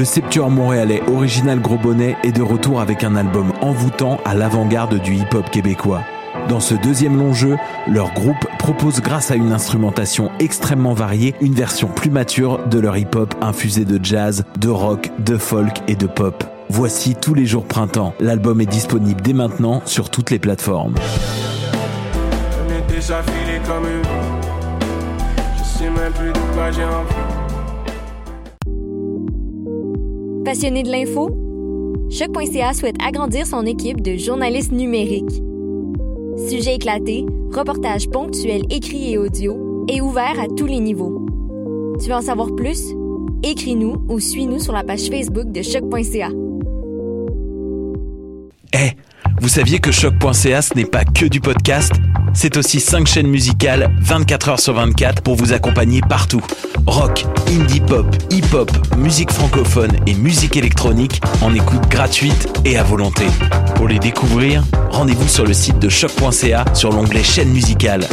le septuor montréalais Original Gros Bonnet est de retour avec un album envoûtant à l'avant-garde du hip-hop québécois. Dans ce deuxième long jeu, leur groupe propose grâce à une instrumentation extrêmement variée une version plus mature de leur hip-hop infusé de jazz, de rock, de folk et de pop. Voici tous les jours printemps. L'album est disponible dès maintenant sur toutes les plateformes. Passionné de l'info? Choc.ca souhaite agrandir son équipe de journalistes numériques. Sujets éclatés, reportages ponctuels écrits et audio, et ouverts à tous les niveaux. Tu veux en savoir plus? Écris-nous ou suis-nous sur la page Facebook de choc.ca. Eh, vous saviez que choc.ca ce n'est pas que du podcast? C'est aussi 5 chaînes musicales 24 heures sur 24 pour vous accompagner partout. Rock, indie pop, hip-hop, musique francophone et musique électronique en écoute gratuite et à volonté. Pour les découvrir, rendez-vous sur le site de choc.ca sur l'onglet chaîne musicale.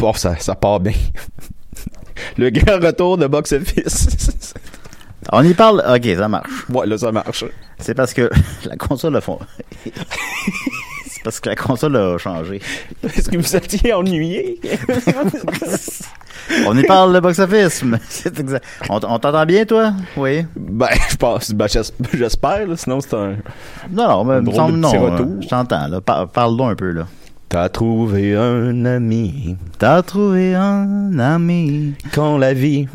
Bon, ça, ça part bien. Le grand retour de Box Office. On y parle. Ok, ça marche. Ouais, là, ça marche. C'est parce que la console a fond. C'est parce que la console a changé. Est-ce que vous étiez ennuyé? On y parle de box-office. On, on t'entend bien, toi? Oui. Ben, je pense, ben, j'es- j'espère, sinon c'est un. Non, non, mais me semble non. euh, retour. Je t'entends, là. Par- Parle-donc un peu, là. T'as trouvé un ami T'as trouvé un ami. quand la vie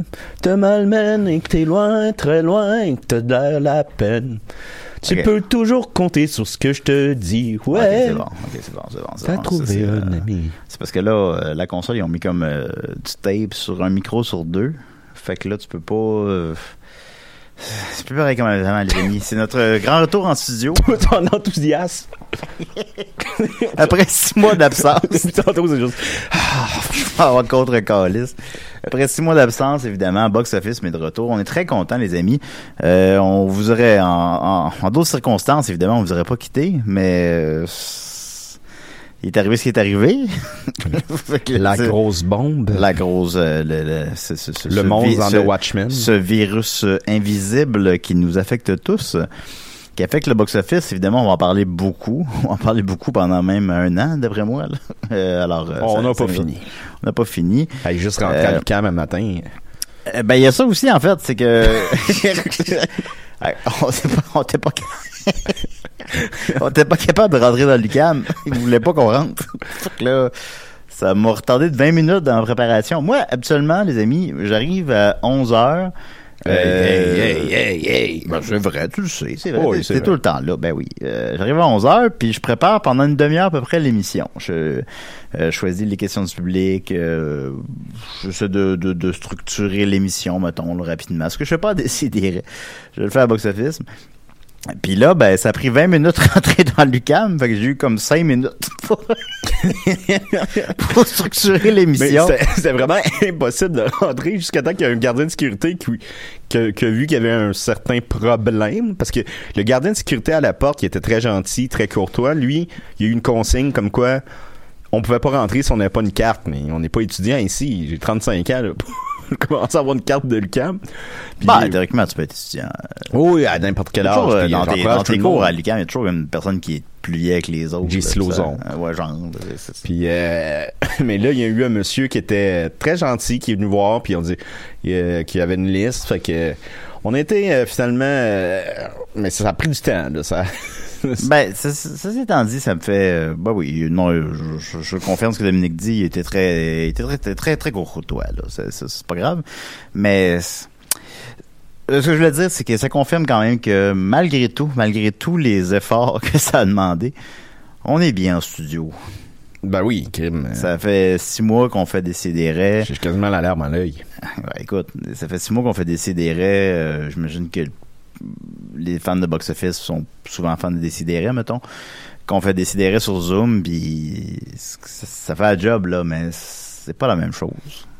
te malmène et que t'es loin, très loin et que t'as de la peine. Tu peux toujours compter sur ce que je te dis. Ouais. Ok, c'est bon. Ok, c'est bon, c'est bon. T'as bon. trouvé Ça, un euh, ami. C'est parce que là, euh, la console, ils ont mis comme euh, du tape sur un micro sur deux. Fait que là, tu peux pas. C'est plus pareil comme avant, les amis. C'est notre euh, grand retour en studio. Ton enthousiasme. Après six mois d'absence. Tantôt, c'est juste. Avoir contre calice. Après six mois d'absence, évidemment, Box Office mais de retour. On est très contents, les amis. Euh, on vous aurait, en, en, en d'autres circonstances, évidemment, on vous aurait pas quitté, mais euh, il est arrivé ce qui est arrivé. La grosse bombe. la grosse, euh, le, le, ce- ce- ce- Le ce monstre dans The Watchmen. ce virus invisible qui nous affecte tous, qui affecte le box-office. Évidemment, on va en parler beaucoup. On va en parler beaucoup pendant même un an, d'après moi. là. Euh, alors, euh, on n'a pas fini. On n'a pas fini. Juste rentré à Euh, l'UQAM un matin. Euh, ben, il y a ça aussi, en fait, c'est que... On n'était pas, on était pas, on était pas capable de rentrer dans l'UCAM. Ils voulaient pas qu'on rentre. Là, ça m'a retardé de 20 minutes dans la préparation. Moi, habituellement, les amis, j'arrive à 11 heures. Hey, hey, hey, hey, hey. Ben, c'est vrai, tu le sais, c'est vrai. Oui, c'est tout le temps là. Ben oui. Euh, J'arrive à 11 heures, puis je prépare pendant une demi-heure à peu près l'émission. Je euh, choisis les questions du public. Euh, J'essaie de, de, de structurer l'émission, mettons, là, rapidement. Ce que je fais pas décider. Je le fais à Box Office. Puis là, ben, ça a pris 20 minutes de rentrer dans l'UCAM. Fait que j'ai eu comme 5 minutes pour, pour structurer l'émission. c'était vraiment impossible de rentrer jusqu'à temps qu'il y ait un gardien de sécurité qui, qui, qui a vu qu'il y avait un certain problème. Parce que le gardien de sécurité à la porte, qui était très gentil, très courtois, lui, il y a eu une consigne comme quoi on pouvait pas rentrer si on n'avait pas une carte. Mais on n'est pas étudiant ici. J'ai 35 ans, là, commencer à avoir une carte de l'UQAM. Puis, Ben, théoriquement, tu peux être étudiant. oui, à n'importe quel âge. Toujours, euh, dans tes, dans cours à l'UQAM, il y a toujours une personne qui est plus vieille que les autres. J'ai Slozon. Euh, Ouais, genre. Puis, euh, mais là, il y a eu un monsieur qui était très gentil, qui est venu voir, puis on dit euh, qu'il y avait une liste. Fait que on était euh, finalement, euh, mais ça a pris du temps. Là, ça. Ben, ça, étant dit, ça me fait, euh, ben oui, non, euh, je, je, je confirme ce que Dominique dit, il était très, il était très, très, très, très courtois, là. C'est, pas grave. Mais, euh, ce que je voulais dire, c'est que ça confirme quand même que malgré tout, malgré tous les efforts que ça a demandé, on est bien en studio. Ben oui, crime. Ça fait six mois qu'on fait des CDR. J'ai quasiment la larme à l'œil. Ouais, écoute, ça fait six mois qu'on fait des CDR. Euh, J'imagine que les fans de box-office sont souvent fans de Décideret, mettons. Qu'on fait Décideret sur Zoom, puis ça, ça fait un job, là, mais c'est pas la même chose.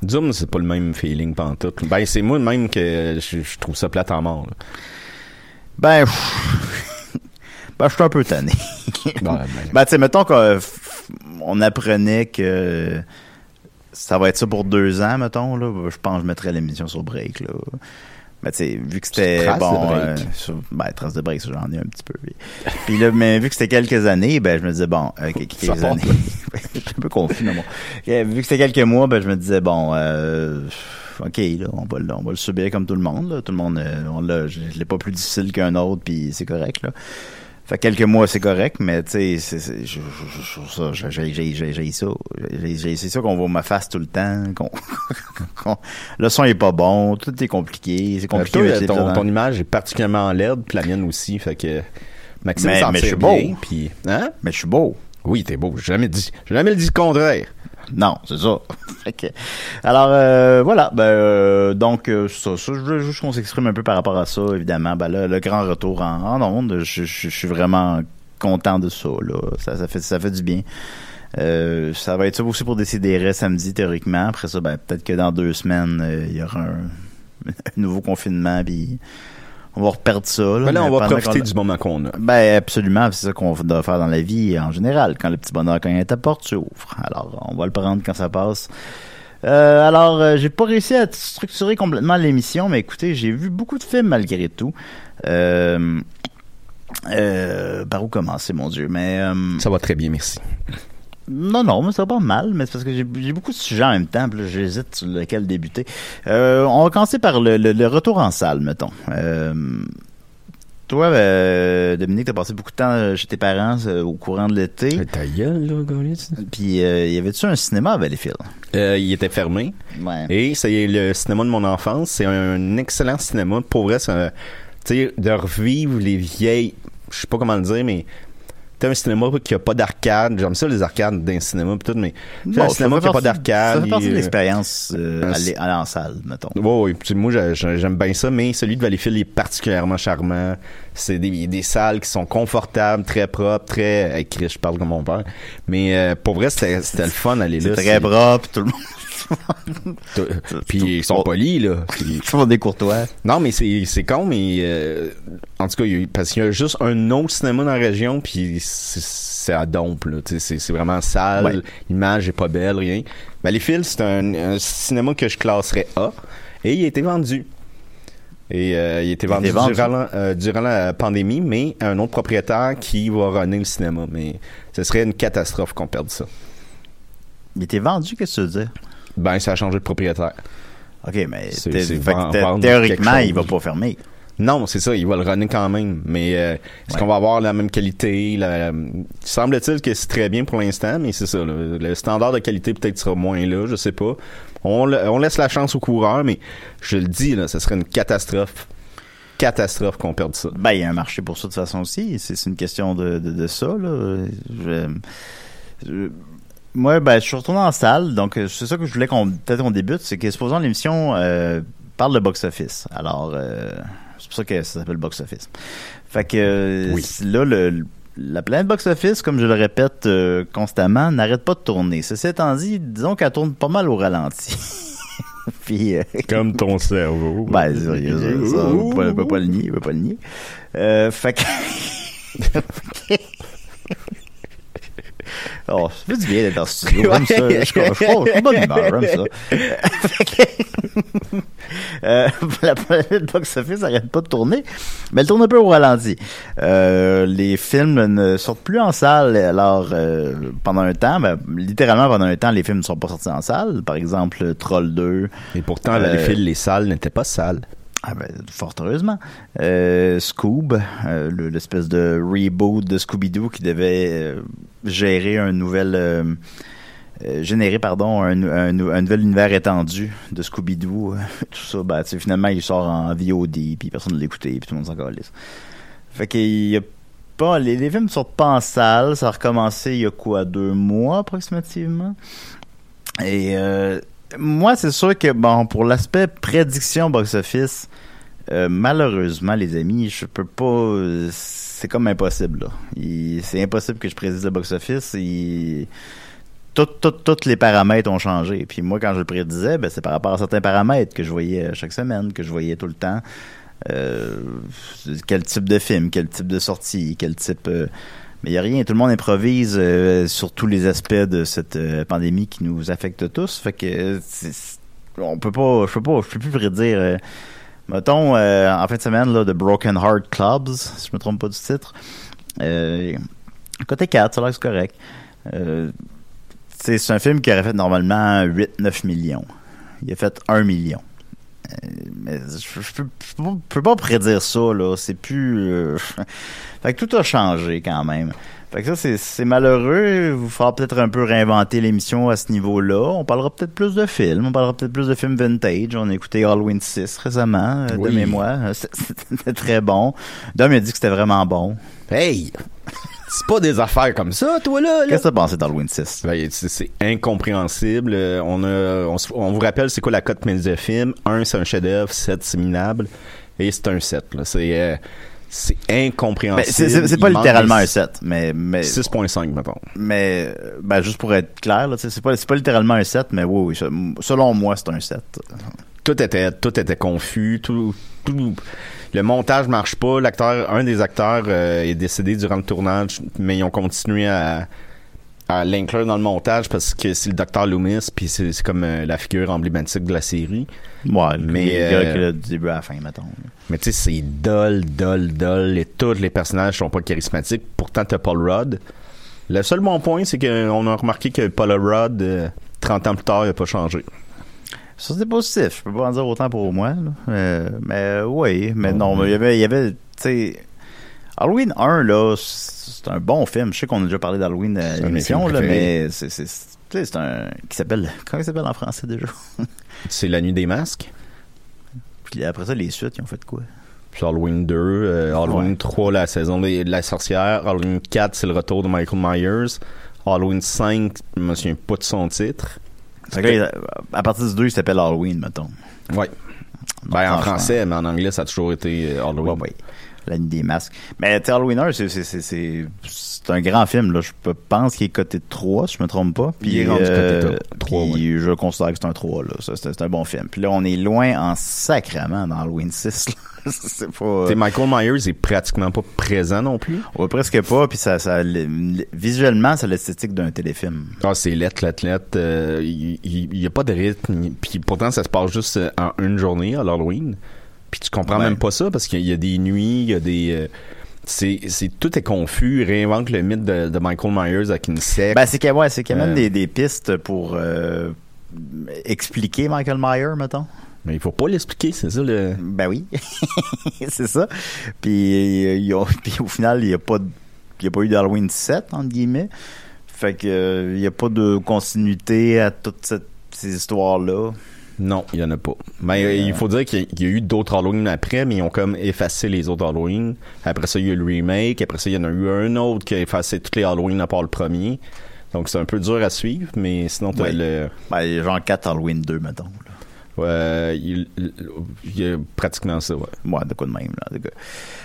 Zoom, c'est pas le même feeling pantoute. Ben, c'est moi de même que je, je trouve ça plate en mort. là. Ben, ben, je suis un peu tanné. Ben, ben, Ben, tu sais, mettons qu'on apprenait que ça va être ça pour deux ans, mettons, là. Je pense que je mettrais l'émission sur break, là. Ben, tu sais, vu que c'était Trace bon. de break. euh, sur- ben, trace de break, j'en ai un petit peu. Puis, puis là, mais vu que c'était quelques années, ben, je me disais, bon, euh, quelques années. je suis un peu confus, mais bon. Euh, Vu que c'était quelques mois, ben, je me disais, bon, euh, OK, là, on va, le- on va le subir comme tout le monde, là. Tout le monde, euh, on l'a, je, je l'ai pas plus difficile qu'un autre, puis c'est correct, là. Fait quelques mois, c'est correct, mais tu sais, j'ai, ça. C'est ça qu'on voit ma face tout le temps. le son est pas bon, tout est compliqué, c'est compliqué. Toi, avec les ton, image est particulièrement laide, puis la mienne aussi. Fait que Maxime Mais- mais je suis beau. puis hein? Mais je suis beau. Oui, t'es beau. J'ai jamais dit, j'ai jamais dit le contraire. Non, c'est ça. Alors euh, voilà, ben euh, donc euh, ça, ça, je veux juste qu'on s'exprime un peu par rapport à ça, évidemment. Ben là, le grand retour en, en je- je suis vraiment content de ça. Là, ça, ça fait ça fait du bien. Euh, ça va être ça aussi pour décider samedi théoriquement. Après ça, ben peut-être que dans deux semaines, euh, il y aura un, un nouveau confinement, puis on va reperdre ça. Là, Mais là, Mais on va profiter du moment qu'on a. ben absolument, c'est ça qu'on doit faire dans la vie en général. Quand le petit bonheur cogne à ta porte, tu ouvres. Alors, on va le prendre quand ça passe. Euh, alors, euh, j'ai pas réussi à structurer complètement l'émission, mais écoutez, j'ai vu beaucoup de films malgré tout. Euh, euh, par où commencer, mon Dieu? Mais euh, Ça va très bien, merci. Non, non, mais ça va pas mal, mais c'est parce que j'ai beaucoup de sujets en même temps, puis là, j'hésite sur lequel débuter. Euh, on va commencer par le, le- le retour en salle, mettons. Euh, toi, euh, Dominique, t'as passé beaucoup de temps euh, chez tes parents euh, au courant de l'été. Ta gueule, là. Puis, euh, y avait-tu un cinéma à Valleyfield? Euh, il était fermé. Ouais. Et c'est le cinéma de mon enfance. C'est un excellent cinéma. Pour vrai, c'est un- tu sais, de revivre les vieilles. Je sais pas comment le dire, mais. T'as un cinéma qui a pas d'arcade. J'aime ça, les arcades d'un cinéma pis tout, mais. t'as un cinéma qui a pas d'arcade. Ça fait partie de il- l'expérience euh, aller, aller en salle, mettons. Ouais. Puis moi, j'ai- j'ai- j'aime bien ça, mais celui de Valleyfield est particulièrement charmant. C'est des, des salles qui sont confortables, très propres, très. Chris, je parle comme mon père. Mais euh, pour vrai, c'était le fun d'aller là. très propre, tout le monde Puis ils sont polis, là. Puis- font des courtois. Non, mais c'est con, mais euh, en tout cas, il y a- parce qu'il y a juste un autre cinéma dans la région, puis c'est à dompe, là. C'est vraiment sale, Ouais. l'image est pas belle, rien. Ben, les fils, c'est un, un cinéma que je classerais A, et il a été vendu. Et euh, il a été vendu. Durant, la, euh, durant la pandémie, mais à un autre propriétaire qui va runner le cinéma. Mais ce serait une catastrophe qu'on perde ça. Il était vendu, qu'est-ce que tu veux dire? Ben, ça a changé de propriétaire. OK, mais C'est- vend- vendre théoriquement, il va pas fermer. Non, c'est ça, il va le runner quand même. Mais euh, est-ce Ouais. qu'on va avoir la même qualité? La... Semble-t-il que c'est très bien pour l'instant, mais c'est ça. Le standard de qualité peut-être sera moins là, je sais pas. On, le- on laisse la chance aux coureurs, mais je le dis, là, ce serait une catastrophe. Catastrophe qu'on perde ça. Ben, il y a un marché pour ça de toute façon aussi. C'est c'est une question de, de, de ça, là. Je- je- moi, ben, je suis retourné en salle, donc euh, c'est ça que je voulais qu'on peut-être qu'on débute, c'est que supposons l'émission euh, parle de box-office. Alors, euh, c'est pour ça que ça s'appelle box-office. Fait que euh, Oui. là, le, la planète box-office, comme je le répète euh, constamment, n'arrête pas de tourner. Ceci étant dit, disons qu'elle tourne pas mal au ralenti. Puis, euh, Comme ton cerveau. ben, vrai, ça, ça, on peut on peut pas le nier, on peut pas le nier. Euh, fait que... oh, ça fait du bien d'être en studio, j'aime ça. Je suis je suis pas- je suis bonne humeur, j'aime ça. Euh, la planète box-office n'arrête pas de tourner, mais elle tourne un peu au ralenti. Euh, les films ne sortent plus en salle, alors euh, pendant un temps, ben, littéralement pendant un temps, les films ne sont pas sortis en salle. Par exemple, Troll 2, Et pourtant, à Euh, Valleyfield, les salles n'étaient pas sales. ah ben, fort heureusement. Euh, Scoob, euh, le- l'espèce de reboot de Scooby-Doo qui devait euh, gérer un nouvel... euh, euh, générer, pardon, un, un, nouvel univers étendu de Scooby-Doo. euh, tout ça, ben, finalement, il sort en VOD, puis personne ne l'écoutait, puis tout le monde s'en calisse. Fait y a Bon, les, les films sortent pas en salle. Ça a recommencé il y a quoi, deux mois approximativement? Et moi, c'est sûr que bon, pour l'aspect prédiction box-office, malheureusement, les amis, je peux pas. Euh, C'est comme impossible. C'est impossible que je prédise le box-office. Il- tout- tout- Tous les paramètres ont changé. Puis moi, quand je le prédisais, ben, c'est par rapport à certains paramètres que je voyais chaque semaine, que je voyais tout le temps. Euh, quel type de film, quel type de sortie, quel type. euh, mais il n'y a rien, tout le monde improvise euh, sur tous les aspects de cette euh, pandémie qui nous affecte tous. Fait que euh, on peut pas, je peux pas, je peux plus prédire. Mettons, euh, en fin de semaine, là, The Broken Heart Clubs, si je me trompe pas du titre. Euh, côté 4, ça a l'air correct. Euh, c'est un film qui aurait fait normalement 8-9 millions. Il a fait 1 million. Mais je, je peux, je peux pas- prédire ça, là. C'est plus. fait que tout a changé quand même. Fait que ça, c'est- malheureux. Il vous faudra peut-être un peu réinventer l'émission à ce niveau-là. On parlera peut-être plus de films. On parlera peut-être plus de films vintage. On a écouté Halloween 6 récemment, euh, Oui. de mémoire. Euh, C'était très bon. Dom il a dit que c'était vraiment bon. Hey! C'est pas des affaires comme ça, toi, là! là. Qu'est-ce que t'as pensé d'Halloween 6? Ben, c'est incompréhensible. Euh, On, a, on, on vous rappelle c'est quoi la cote média film? 1, c'est un chef-d'œuvre. 7, c'est minable. Et c'est un 7. Là. C'est, euh, c'est Ben, incompréhensible. c'est c'est- pas littéralement un 7, mais, mais 6.5, mettons. Mais euh, ben, juste pour être clair, c'est pas, c'est pas littéralement un 7, mais oui, oui, selon moi, c'est un 7. Tout était, tout était confus. Tout, tout- le montage marche pas. L'acteur, un des acteurs euh, est décédé durant le tournage, mais ils ont continué à, à l'inclure dans le montage parce que c'est le docteur Loomis, puis c'est, comme euh, la figure emblématique de la série. Ouais, Mais, mais euh, il dirait que le du début à la fin, mettons. Mais tu sais, c'est dull, dull, dull. Et tous les personnages sont pas charismatiques. Pourtant, t'as Paul Rudd. Le seul bon point, c'est qu'on a remarqué que Paul Rudd, euh, 30 ans plus tard, il a pas changé. Ça, c'est positif. Je peux pas en dire autant pour moi. Là. Euh, mais euh, oui, mais non, mais il y avait, il y avait tu sais, Halloween 1, là, c'est un bon film. Je sais qu'on a déjà parlé d'Halloween à mes l'émission, là, mais c'est, c'est, c'est, un. qui s'appelle. Comment il s'appelle en français déjà? C'est La Nuit des Masques. Puis après ça, les suites, ils ont fait quoi? Puis Halloween 2, euh, Halloween Ouais. 3, la saison de la sorcière. Halloween 4, c'est le retour de Michael Myers. Halloween 5, je me souviens pas de son titre. Que à partir du 2, il s'appelle Halloween, mettons. Ouais. Ben, en français, mais en anglais, ça a toujours été euh, Halloween. Ouais, ouais. La nuit des masques. Mais 1, c'est, c'est, c'est, c'est, c'est un grand film. Là. Je pense qu'il est coté 3, si je me trompe pas. Puis, Il est rendu coté euh, 3, puis je considère que c'est un 3. Là. Ça, c'est, un bon film. Puis là, on est loin en sacrament dans Halloween 6. là. c'est pas... Tu sais, Michael Myers est pratiquement pas présent non plus. Ouais, presque pas. Puis ça, ça, le- le- visuellement, c'est l'esthétique d'un téléfilm. Ah, c'est lettre, lettre, lettre. euh, Il il- y, a pas de rythme. Puis pourtant, ça se passe juste euh, en une journée à l'Halloween. Puis tu comprends Ouais. même pas ça parce qu'il y a des nuits, il y a des. euh, c'est, c'est tout est confus. Réinvente le mythe de, de Michael Myers avec une secte. Ben, c'est qu'il y a, ouais, c'est qu'il y a même Euh. des, des pistes pour euh, expliquer Michael Myers, mettons. Mais il faut pas l'expliquer, c'est ça le. Ben oui, c'est ça. Puis, il y a- puis au final, il n'y a pas il y a pas eu d'Halloween 7 entre guillemets. Fait que il n'y a pas de continuité à toutes cette- ces histoires-là. Non, il y en a pas. Mais euh, il faut dire qu'il y a- il y a eu d'autres Halloween après, mais ils ont comme effacé les autres Halloween. Après ça, il y a eu le remake. Après ça, il y en a eu un autre qui a effacé tous les Halloween à part le premier. Donc c'est un peu dur à suivre, mais sinon t'as Ouais. le. Ben, il y a genre 4 Halloween 2, mettons. là. Ouais, il, il y a pratiquement ça, ouais. Ouais, de quoi de même, là. de quoi.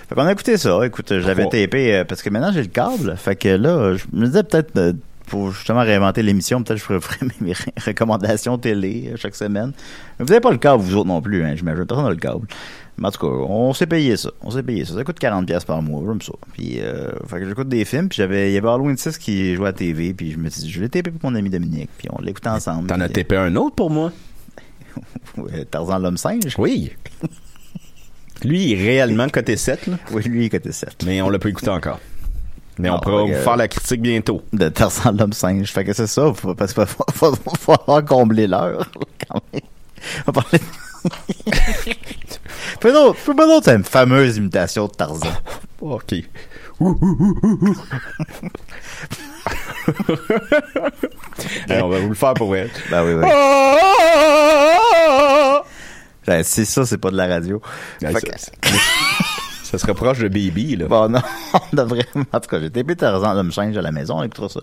Fait qu'on a écouté ça. Écoute, j'avais Trois. tapé, euh, parce que maintenant j'ai le câble. Fait que là, je me disais peut-être, euh, pour justement réinventer l'émission, peut-être je ferais, ferais mes, recommandations télé euh, chaque semaine. Mais vous n'avez pas le câble, vous autres non plus, hein. J'imagine, personne n'a le câble. Mais en tout cas, on s'est payé ça. On s'est payé ça. Ça coûte 40$ piastres par mois, j'aime ça. Puis, euh, fait que j'écoute des films, puis j'avais, il y avait Halloween 6 qui jouait à TV, puis je me suis dit, je l'ai tapé pour mon ami Dominique, puis on l'écoutait ensemble. T'en as tapé un autre pour moi? euh, Tarzan l'homme singe. Oui. Lui, il est réellement côté 7, là, Oui, lui, il était 7. mais on l'a pas écouté encore. Mais on pourra fait que- vous faire la critique bientôt. de Tarzan l'homme singe. Fait que c'est ça, parce qu'il faut avoir comblé l'heure, quand même. On va parler... Fais fais moi donc une fameuse imitation de Tarzan. OK. On va vous le faire pour elle. Ben oui, oui. Ben, si ça, c'est pas de la radio. Ça, serait proche de Baby, là. Bon, non, on devrait... En tout cas, j'ai tapé Tarzan, l'homme singe à la maison, on écoutera ça.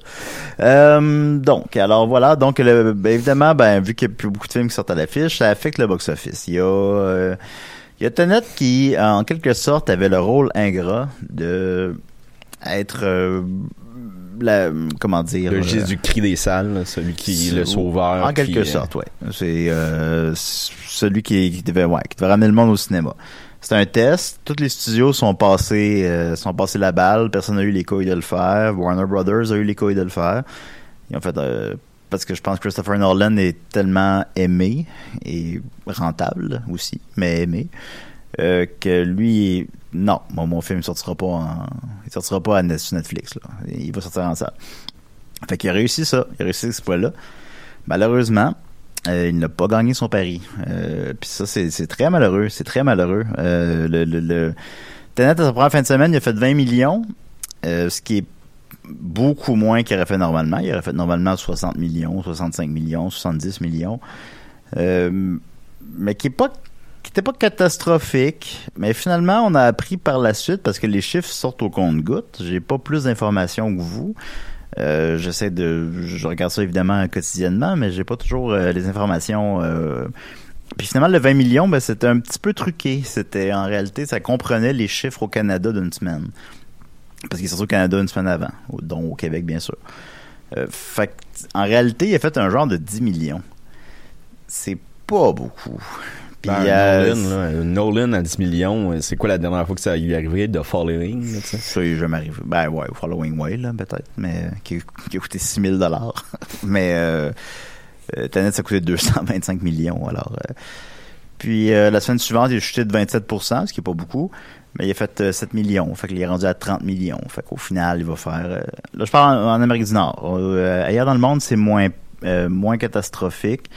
Euh, donc, alors voilà, donc le, ben, évidemment, ben, vu qu'il n'y a plus beaucoup de films qui sortent à l'affiche, ça affecte le box-office. Il y a... Euh, il y a Tenet qui, en quelque sorte, avait le rôle ingrat de être... Euh, la, comment dire Le euh, Jésus-Christ des salles, celui qui est le sauveur. en quelque qui, sorte, ouais. C'est euh, celui qui, qui devait, ouais, qui devait ramener le monde au cinéma. C'est un test. Tous les studios sont passés, euh, sont passés la balle. Personne n'a eu les couilles de le faire. Warner Brothers a eu les couilles de le faire. Ils ont fait euh, parce que je pense que Christopher Nolan est tellement aimé et rentable aussi, mais aimé euh, que lui, non, moi, mon film sortira pas en, il sortira pas sur Netflix. Il va sortir en salle. Fait qu'il a réussi ça, il a réussi ce point-là. Malheureusement, euh, il n'a pas gagné son pari. Euh, Puis ça, c'est très malheureux. C'est très malheureux. Euh, le. Tenet, à sa première fin de semaine, il a fait 20 millions, ce qui est beaucoup moins qu'il aurait fait normalement. Il aurait fait normalement 60 millions, 65 millions, 70 millions. Mais qui est pas qui était pas catastrophique, mais finalement on a appris par la suite parce que les chiffres sortent au compte-gouttes. J'ai pas plus d'informations que vous. Euh, j'essaie de je regarde ça évidemment quotidiennement mais j'ai pas toujours euh, les informations euh, puis finalement le 20 millions ben c'était un petit peu truqué. C'était en réalité ça comprenait les chiffres au Canada d'une semaine. Parce qu'il est sorti au Canada une semaine avant dont au Québec bien sûr. Fait en réalité il a fait un genre de 10 millions. C'est pas beaucoup puis Ben, euh, Nolan, là, Nolan à 10 millions, euh, c'est quoi la dernière fois que ça lui est arrivé de Following, là? Ça, est jamais arrivé. Ben ouais, Following Way, là, peut-être, mais qui, qui a coûté 6 000 Mais euh, euh, Tenet, ça a coûté 225 millions, alors... euh, puis euh, la semaine suivante, il a chuté de 27% ce qui est pas beaucoup, mais il a fait euh, 7 millions, fait qu'il est rendu à 30 millions. Fait qu'au final, il va faire... euh, là, je parle en, en Amérique du Nord. Ailleurs dans le monde, c'est moins, moins catastrophique.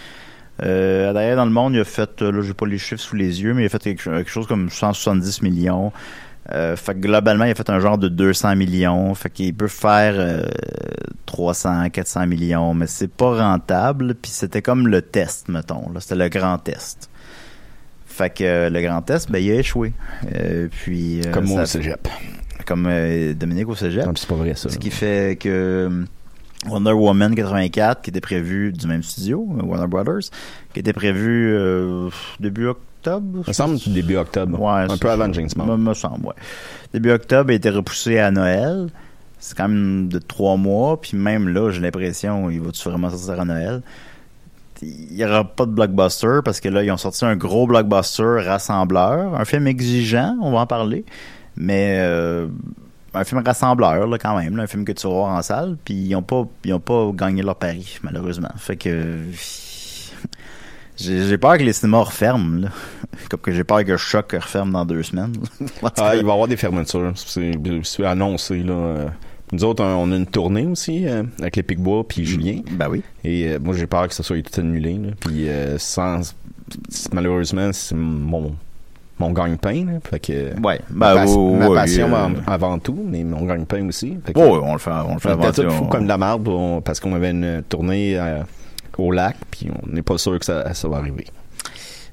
Euh, d'ailleurs, dans le monde, il a fait, euh, là, j'ai pas les chiffres sous les yeux, mais il a fait quelque, quelque chose comme 170 millions. Euh, fait que globalement, il a fait un genre de 200 millions. Fait qu'il peut faire euh, 300, 400 millions, mais c'est pas rentable. Puis c'était comme le test, mettons. Là, c'était le grand test. Fait que euh, le grand test, ben, il a échoué. Euh, puis euh, Comme moi au cégep. comme euh, Dominique au cégep. C'est pas vrai, ça. Ce qui fait que euh, Wonder Woman 84, qui était prévu du même studio, Warner Brothers, qui était prévu euh, début octobre. Ça me semble début octobre. Ouais, un peu avant. James Me, Bond. me semble, ouais. Début octobre, il a été repoussé à Noël. C'est quand même de trois mois, puis même là, j'ai l'impression, il va-tu vraiment sortir à Noël? Il n'y aura pas de blockbuster parce que là, ils ont sorti un gros blockbuster rassembleur, un film exigeant, on va en parler, mais euh, un film rassembleur là, quand même, là, un film que tu vas voir en salle, puis ils ont pas, ils ont pas gagné leur pari malheureusement. Fait que j'ai peur que les cinémas referment, là. comme que j'ai peur que Choc referme dans deux semaines. Ah, il va y avoir des fermetures. C'est annoncé, là. Nous autres, on on a une tournée aussi euh, avec les Picbois puis Julien. Ben oui. Et euh, moi, j'ai peur que ça soit tout annulé. Là. Puis euh, sans... Malheureusement, c'est mon, mon gagne-pain. Fait que... Ouais. Ma, Ben, oui, passion euh, av- avant tout, mais mon gagne-pain aussi. Fait que- on le fait, on le fait avancer, tout fou on- comme de la merde on- parce qu'on avait une tournée euh, au lac, puis on n'est pas sûr que ça, ça va arriver.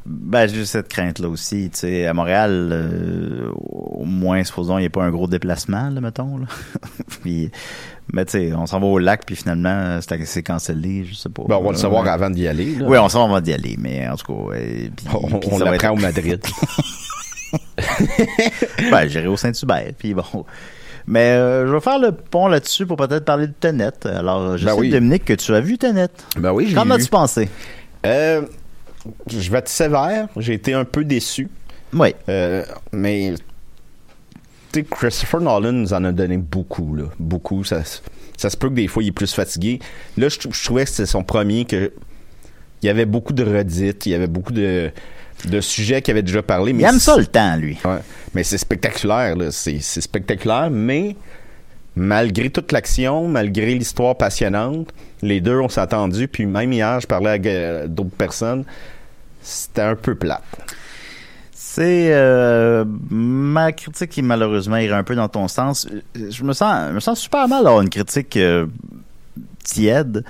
Ben, j'ai cette crainte-là aussi. Tu sais, à Montréal, euh, au moins, supposons, il n'y a pas un gros déplacement, là, mettons. Là. puis, mais tu sais, on s'en va au lac, puis finalement, c'est cancellé, je sais pas. Ben, on va le savoir Ouais. avant d'y aller. là. Oui, on s'en va d'y aller, mais en tout cas, puis, on on l'apprend être- au Madrid. ben, j'irai au Saint-Hubert, puis bon. Mais euh, je vais faire le pont là-dessus pour peut-être parler de Tenet. Alors, je Ben sais, oui. Dominique, que tu as vu Tenet. ben oui, j'ai Qu'en as-tu pensé? Euh, je vais être sévère. J'ai été un peu déçu. Oui. Euh, mais tu sais, Christopher Nolan nous en a donné beaucoup, là. Beaucoup. Ça, ça se peut que des fois, il est plus fatigué. Là, je, je trouvais que c'était son premier que. Il y avait beaucoup de redites, il y avait beaucoup de, de sujets qu'il avait déjà parlé. Il aime ça, le temps, lui. Ouais. Mais c'est spectaculaire, là. C'est, c'est spectaculaire, mais malgré toute l'action, malgré l'histoire passionnante, les deux, on s'est attendus. Puis même hier, je parlais avec euh, d'autres personnes. C'était un peu plate. C'est euh, ma critique qui malheureusement irait un peu dans ton sens. Je me sens, je me sens super mal d'avoir une critique euh, tiède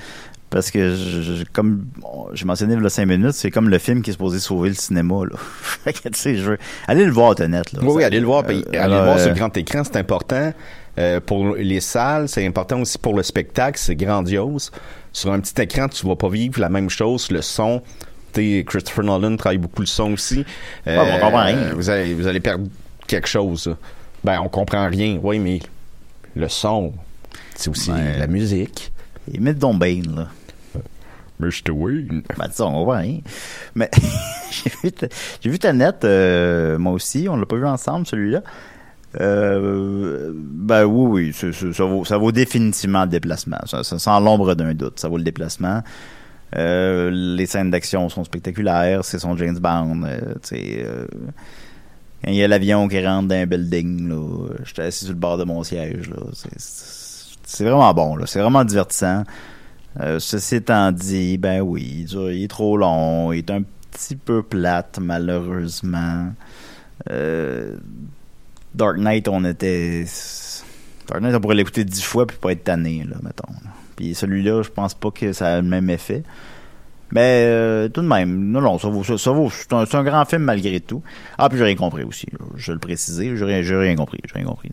Parce que, je- je- comme j'ai mentionné il y a 5 minutes, c'est comme le film qui est supposé sauver le cinéma. Là. fait que, tu sais, je veux... Allez le voir, Internet. Là. Oui, allez le voir. puis euh, allez alors, le voir sur le grand écran, c'est important. Euh, pour les salles, c'est important aussi pour le spectacle, c'est grandiose. Sur un petit écran, tu vas pas vivre la même chose, le son. Christopher Nolan travaille beaucoup le son aussi. Euh, Ouais, on comprend rien. Vous allez, vous allez perdre quelque chose. là. Ben, on comprend rien, oui, mais le son, c'est aussi la musique. Et Myth Don Bane, là. Mr. Wayne. Ben, ça, on voit rien. Mais j'ai vu, ta- j'ai vu ta net, euh, moi aussi. On l'a pas vu ensemble, celui-là. Euh, ben oui, oui, ça, vaut, ça vaut définitivement le déplacement. Ça- sans l'ombre d'un doute, ça vaut le déplacement. Euh, les scènes d'action sont spectaculaires, c'est son James Bond. euh, euh, il y a l'avion qui rentre dans un building, j'étais assis sur le bord de mon siège. C'est, vraiment bon, c'est vraiment divertissant. Ceci étant dit, ben oui, il, est trop long, il est un petit peu plate, malheureusement. Dark Knight, on était. Dark Knight, on pourrait l'écouter dix fois puis pas être tanné, là, mettons. Puis celui-là, je pense pas que ça a le même effet. Mais euh, tout de même, non, non, ça vaut, ça, ça vaut. C'est un, grand film malgré tout. Ah, puis j'ai rien compris aussi. Je vais le préciser, j'ai rien, j'ai rien compris. J'ai rien compris.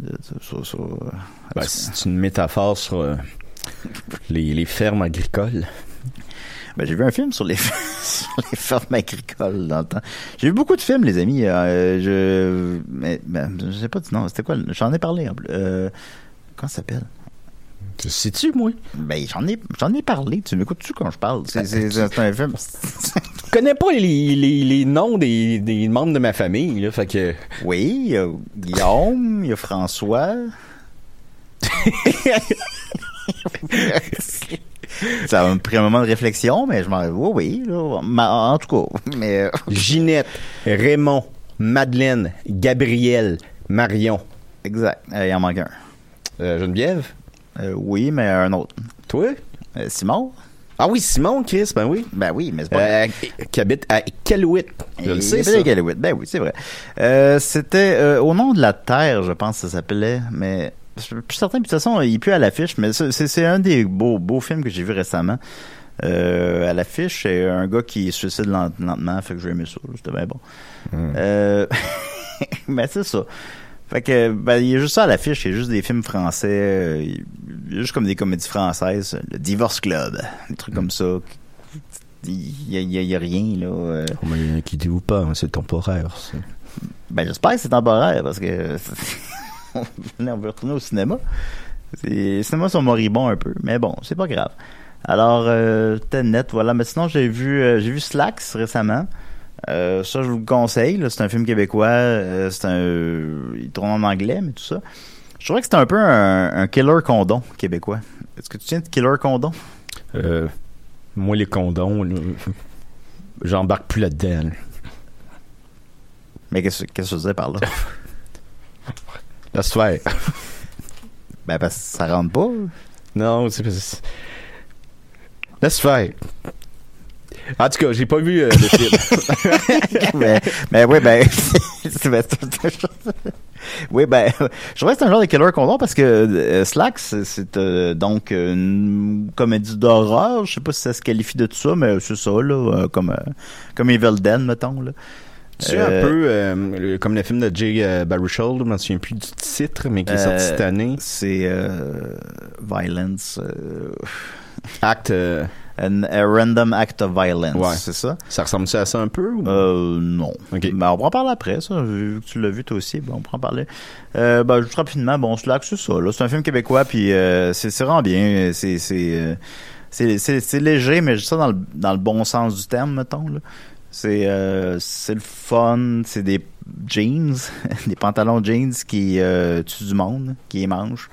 Ben, c'est une métaphore sur euh, les, les fermes agricoles. Ben, j'ai vu un film sur les, sur les fermes agricoles dans le temps. J'ai vu beaucoup de films, les amis. Euh, je, mais, ben, je sais pas, non, c'était quoi? J'en ai parlé. comment ça s'appelle? Sais-tu, moi? Ben, j'en ai, j'en ai parlé. Tu m'écoutes-tu quand je parle? C'est, un film. Je connais pas les, les, les noms des, des membres de ma famille, là, fait que... Oui, il y a Guillaume, il y a François. ça m'a pris un moment de réflexion, mais je m'en. Oui, oui, là, en tout cas. Mais. euh, Ginette, Raymond, Madeleine, Gabriel, Marion. Exact. Euh, il en manque un. Euh, Geneviève? Euh, oui, mais un autre. Toi? Euh, Simon? Ah oui, Simon, Chris, ben oui. Ben oui, mais c'est pas. Euh, qui habite à Iqaluit. Je le sais, ça. Ben oui, c'est vrai. Euh, C'était euh, au nom de la Terre, je pense que ça s'appelait, mais je suis plus certain. Puis de toute façon, il plus à l'affiche, mais c'est un des beaux, beaux films que j'ai vu récemment. À l'affiche, c'est un gars qui se suicide lent- lentement, fait que j'ai aimé ça. C'était bien bon. Euh, mais c'est ça. Fait que, ben, il y a juste ça à l'affiche, il y a juste des films français, juste comme des comédies françaises, le Divorce Club, des trucs comme ça. Il y a, rien, là. euh. Oh, mais inquiétez-vous pas, hein, c'est temporaire. ça. Ben, j'espère que c'est temporaire parce que on veut retourner au cinéma. Les cinémas sont moribonds un peu, mais bon, c'est pas grave. Alors, euh, Tenet, voilà. Mais sinon, j'ai vu, euh, j'ai vu Slacks récemment. Euh, ça, je vous le conseille. C'est un film québécois. euh, c'est un, il tourne en anglais, mais tout ça. Je trouvais que c'était un peu un, un killer condom québécois. Est-ce que tu tiens de killer condom? Euh, moi, les condoms, j'embarque plus là-dedans. là. Mais qu'est-ce qu'est-ce que tu disais par là? Laisse faire. ben, parce que ça rentre pas. Non, c'est pas... Laisse faire. En tout cas, j'ai pas vu euh, le film. mais, mais oui, ben, c'est- c'est- oui, ben, je trouvais que c'est un genre de killer condom parce que euh, Slack, c'est- c'est euh, donc une comédie d'horreur. Je sais pas si ça se qualifie de tout ça, mais c'est ça, là, euh, comme, euh, comme Evil Dead, mettons, là. C'est Euh, un peu euh, le- comme le film de Jay euh, Baruchel, je m'en souviens plus du titre, mais qui est sorti cette année? C'est euh, Violence. euh, Acte, euh, an- a Random Act of Violence, Ouais. c'est ça? ça ressemble à ça un peu? ou- Euh, non. Ok. Ben, on pourra en parler après, ça. Vu que tu l'as vu toi aussi, ben, on pourra en parler. Euh, ben, juste rapidement, bon, Slack, c'est ça, là. C'est un film québécois, puis euh, c'est vraiment bien. C'est c'est euh, c'est c'est- c'est léger, mais ça dans le, dans le bon sens du terme, mettons, là. C'est euh, c'est le fun, c'est des jeans, des pantalons jeans qui euh, tuent du monde, qui les mangent.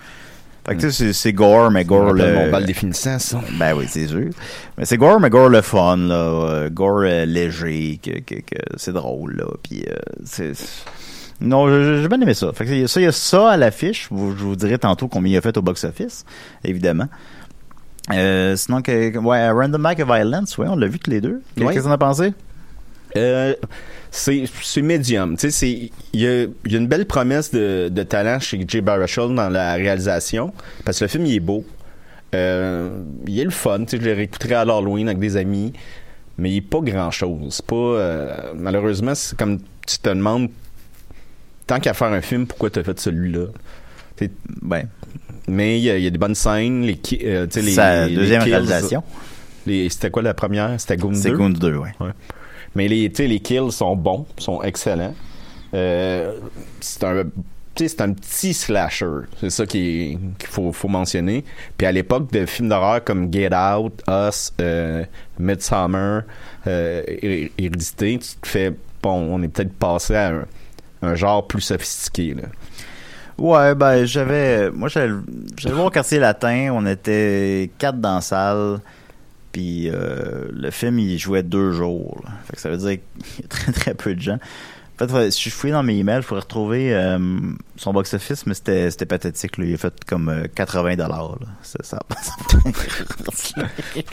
Fait que tu sais, c'est- gore, mais gore le... mon bal définissant, ça. Ben oui, c'est sûr. Mais c'est gore, mais gore le fun, là. Euh, gore euh, léger, que, que, que c'est drôle, là. Puis euh, c'est... Non, j'ai bien aimé ça. Fait que ça, il y a ça à l'affiche. Je vous dirai tantôt combien il a fait au box-office, évidemment. Euh, sinon, que, ouais, Random of Violence, ouais, on l'a vu tous les deux. Qu'est-ce qu'on a pensé? Euh, c'est médium. Tu sais, c'est il y a, y a une belle promesse de, de talent chez Jay Baruchel dans la réalisation parce que le film il est beau. Euh, il est le fun, tu sais, je l'ai réécouté à l'Halloween avec des amis, mais il est pas grand-chose. Pas... euh, malheureusement, c'est comme tu te demandes, tant qu'à faire un film, pourquoi t'as fait celui-là? Ben, Mais il y, y a des bonnes scènes, les, euh, les, sa les deuxième kills, réalisation. les- C'était quoi la première? C'était Goon 2? C'est Goon 2, ouais. Mais les, les kills sont bons, sont excellents. Euh, c'est un, un petit slasher. C'est ça qu'il faut, faut mentionner. Puis à l'époque de films d'horreur comme Get Out, Us, euh, Midsummer, euh, tu te fais, bon, on est peut-être passé à un, genre plus sophistiqué. Là. Ouais, ben j'avais. Moi, j'allais voir quartier latin. On était quatre dans la salle. Puis euh, le film, il jouait deux jours. là. Fait que ça veut dire qu'il y a très très peu de gens. En fait, si je fouillais dans mes emails, je pourrais retrouver euh, son box-office, mais c'était c'était pathétique. Là. Il a fait comme euh, 80 dollars. Ça, ça,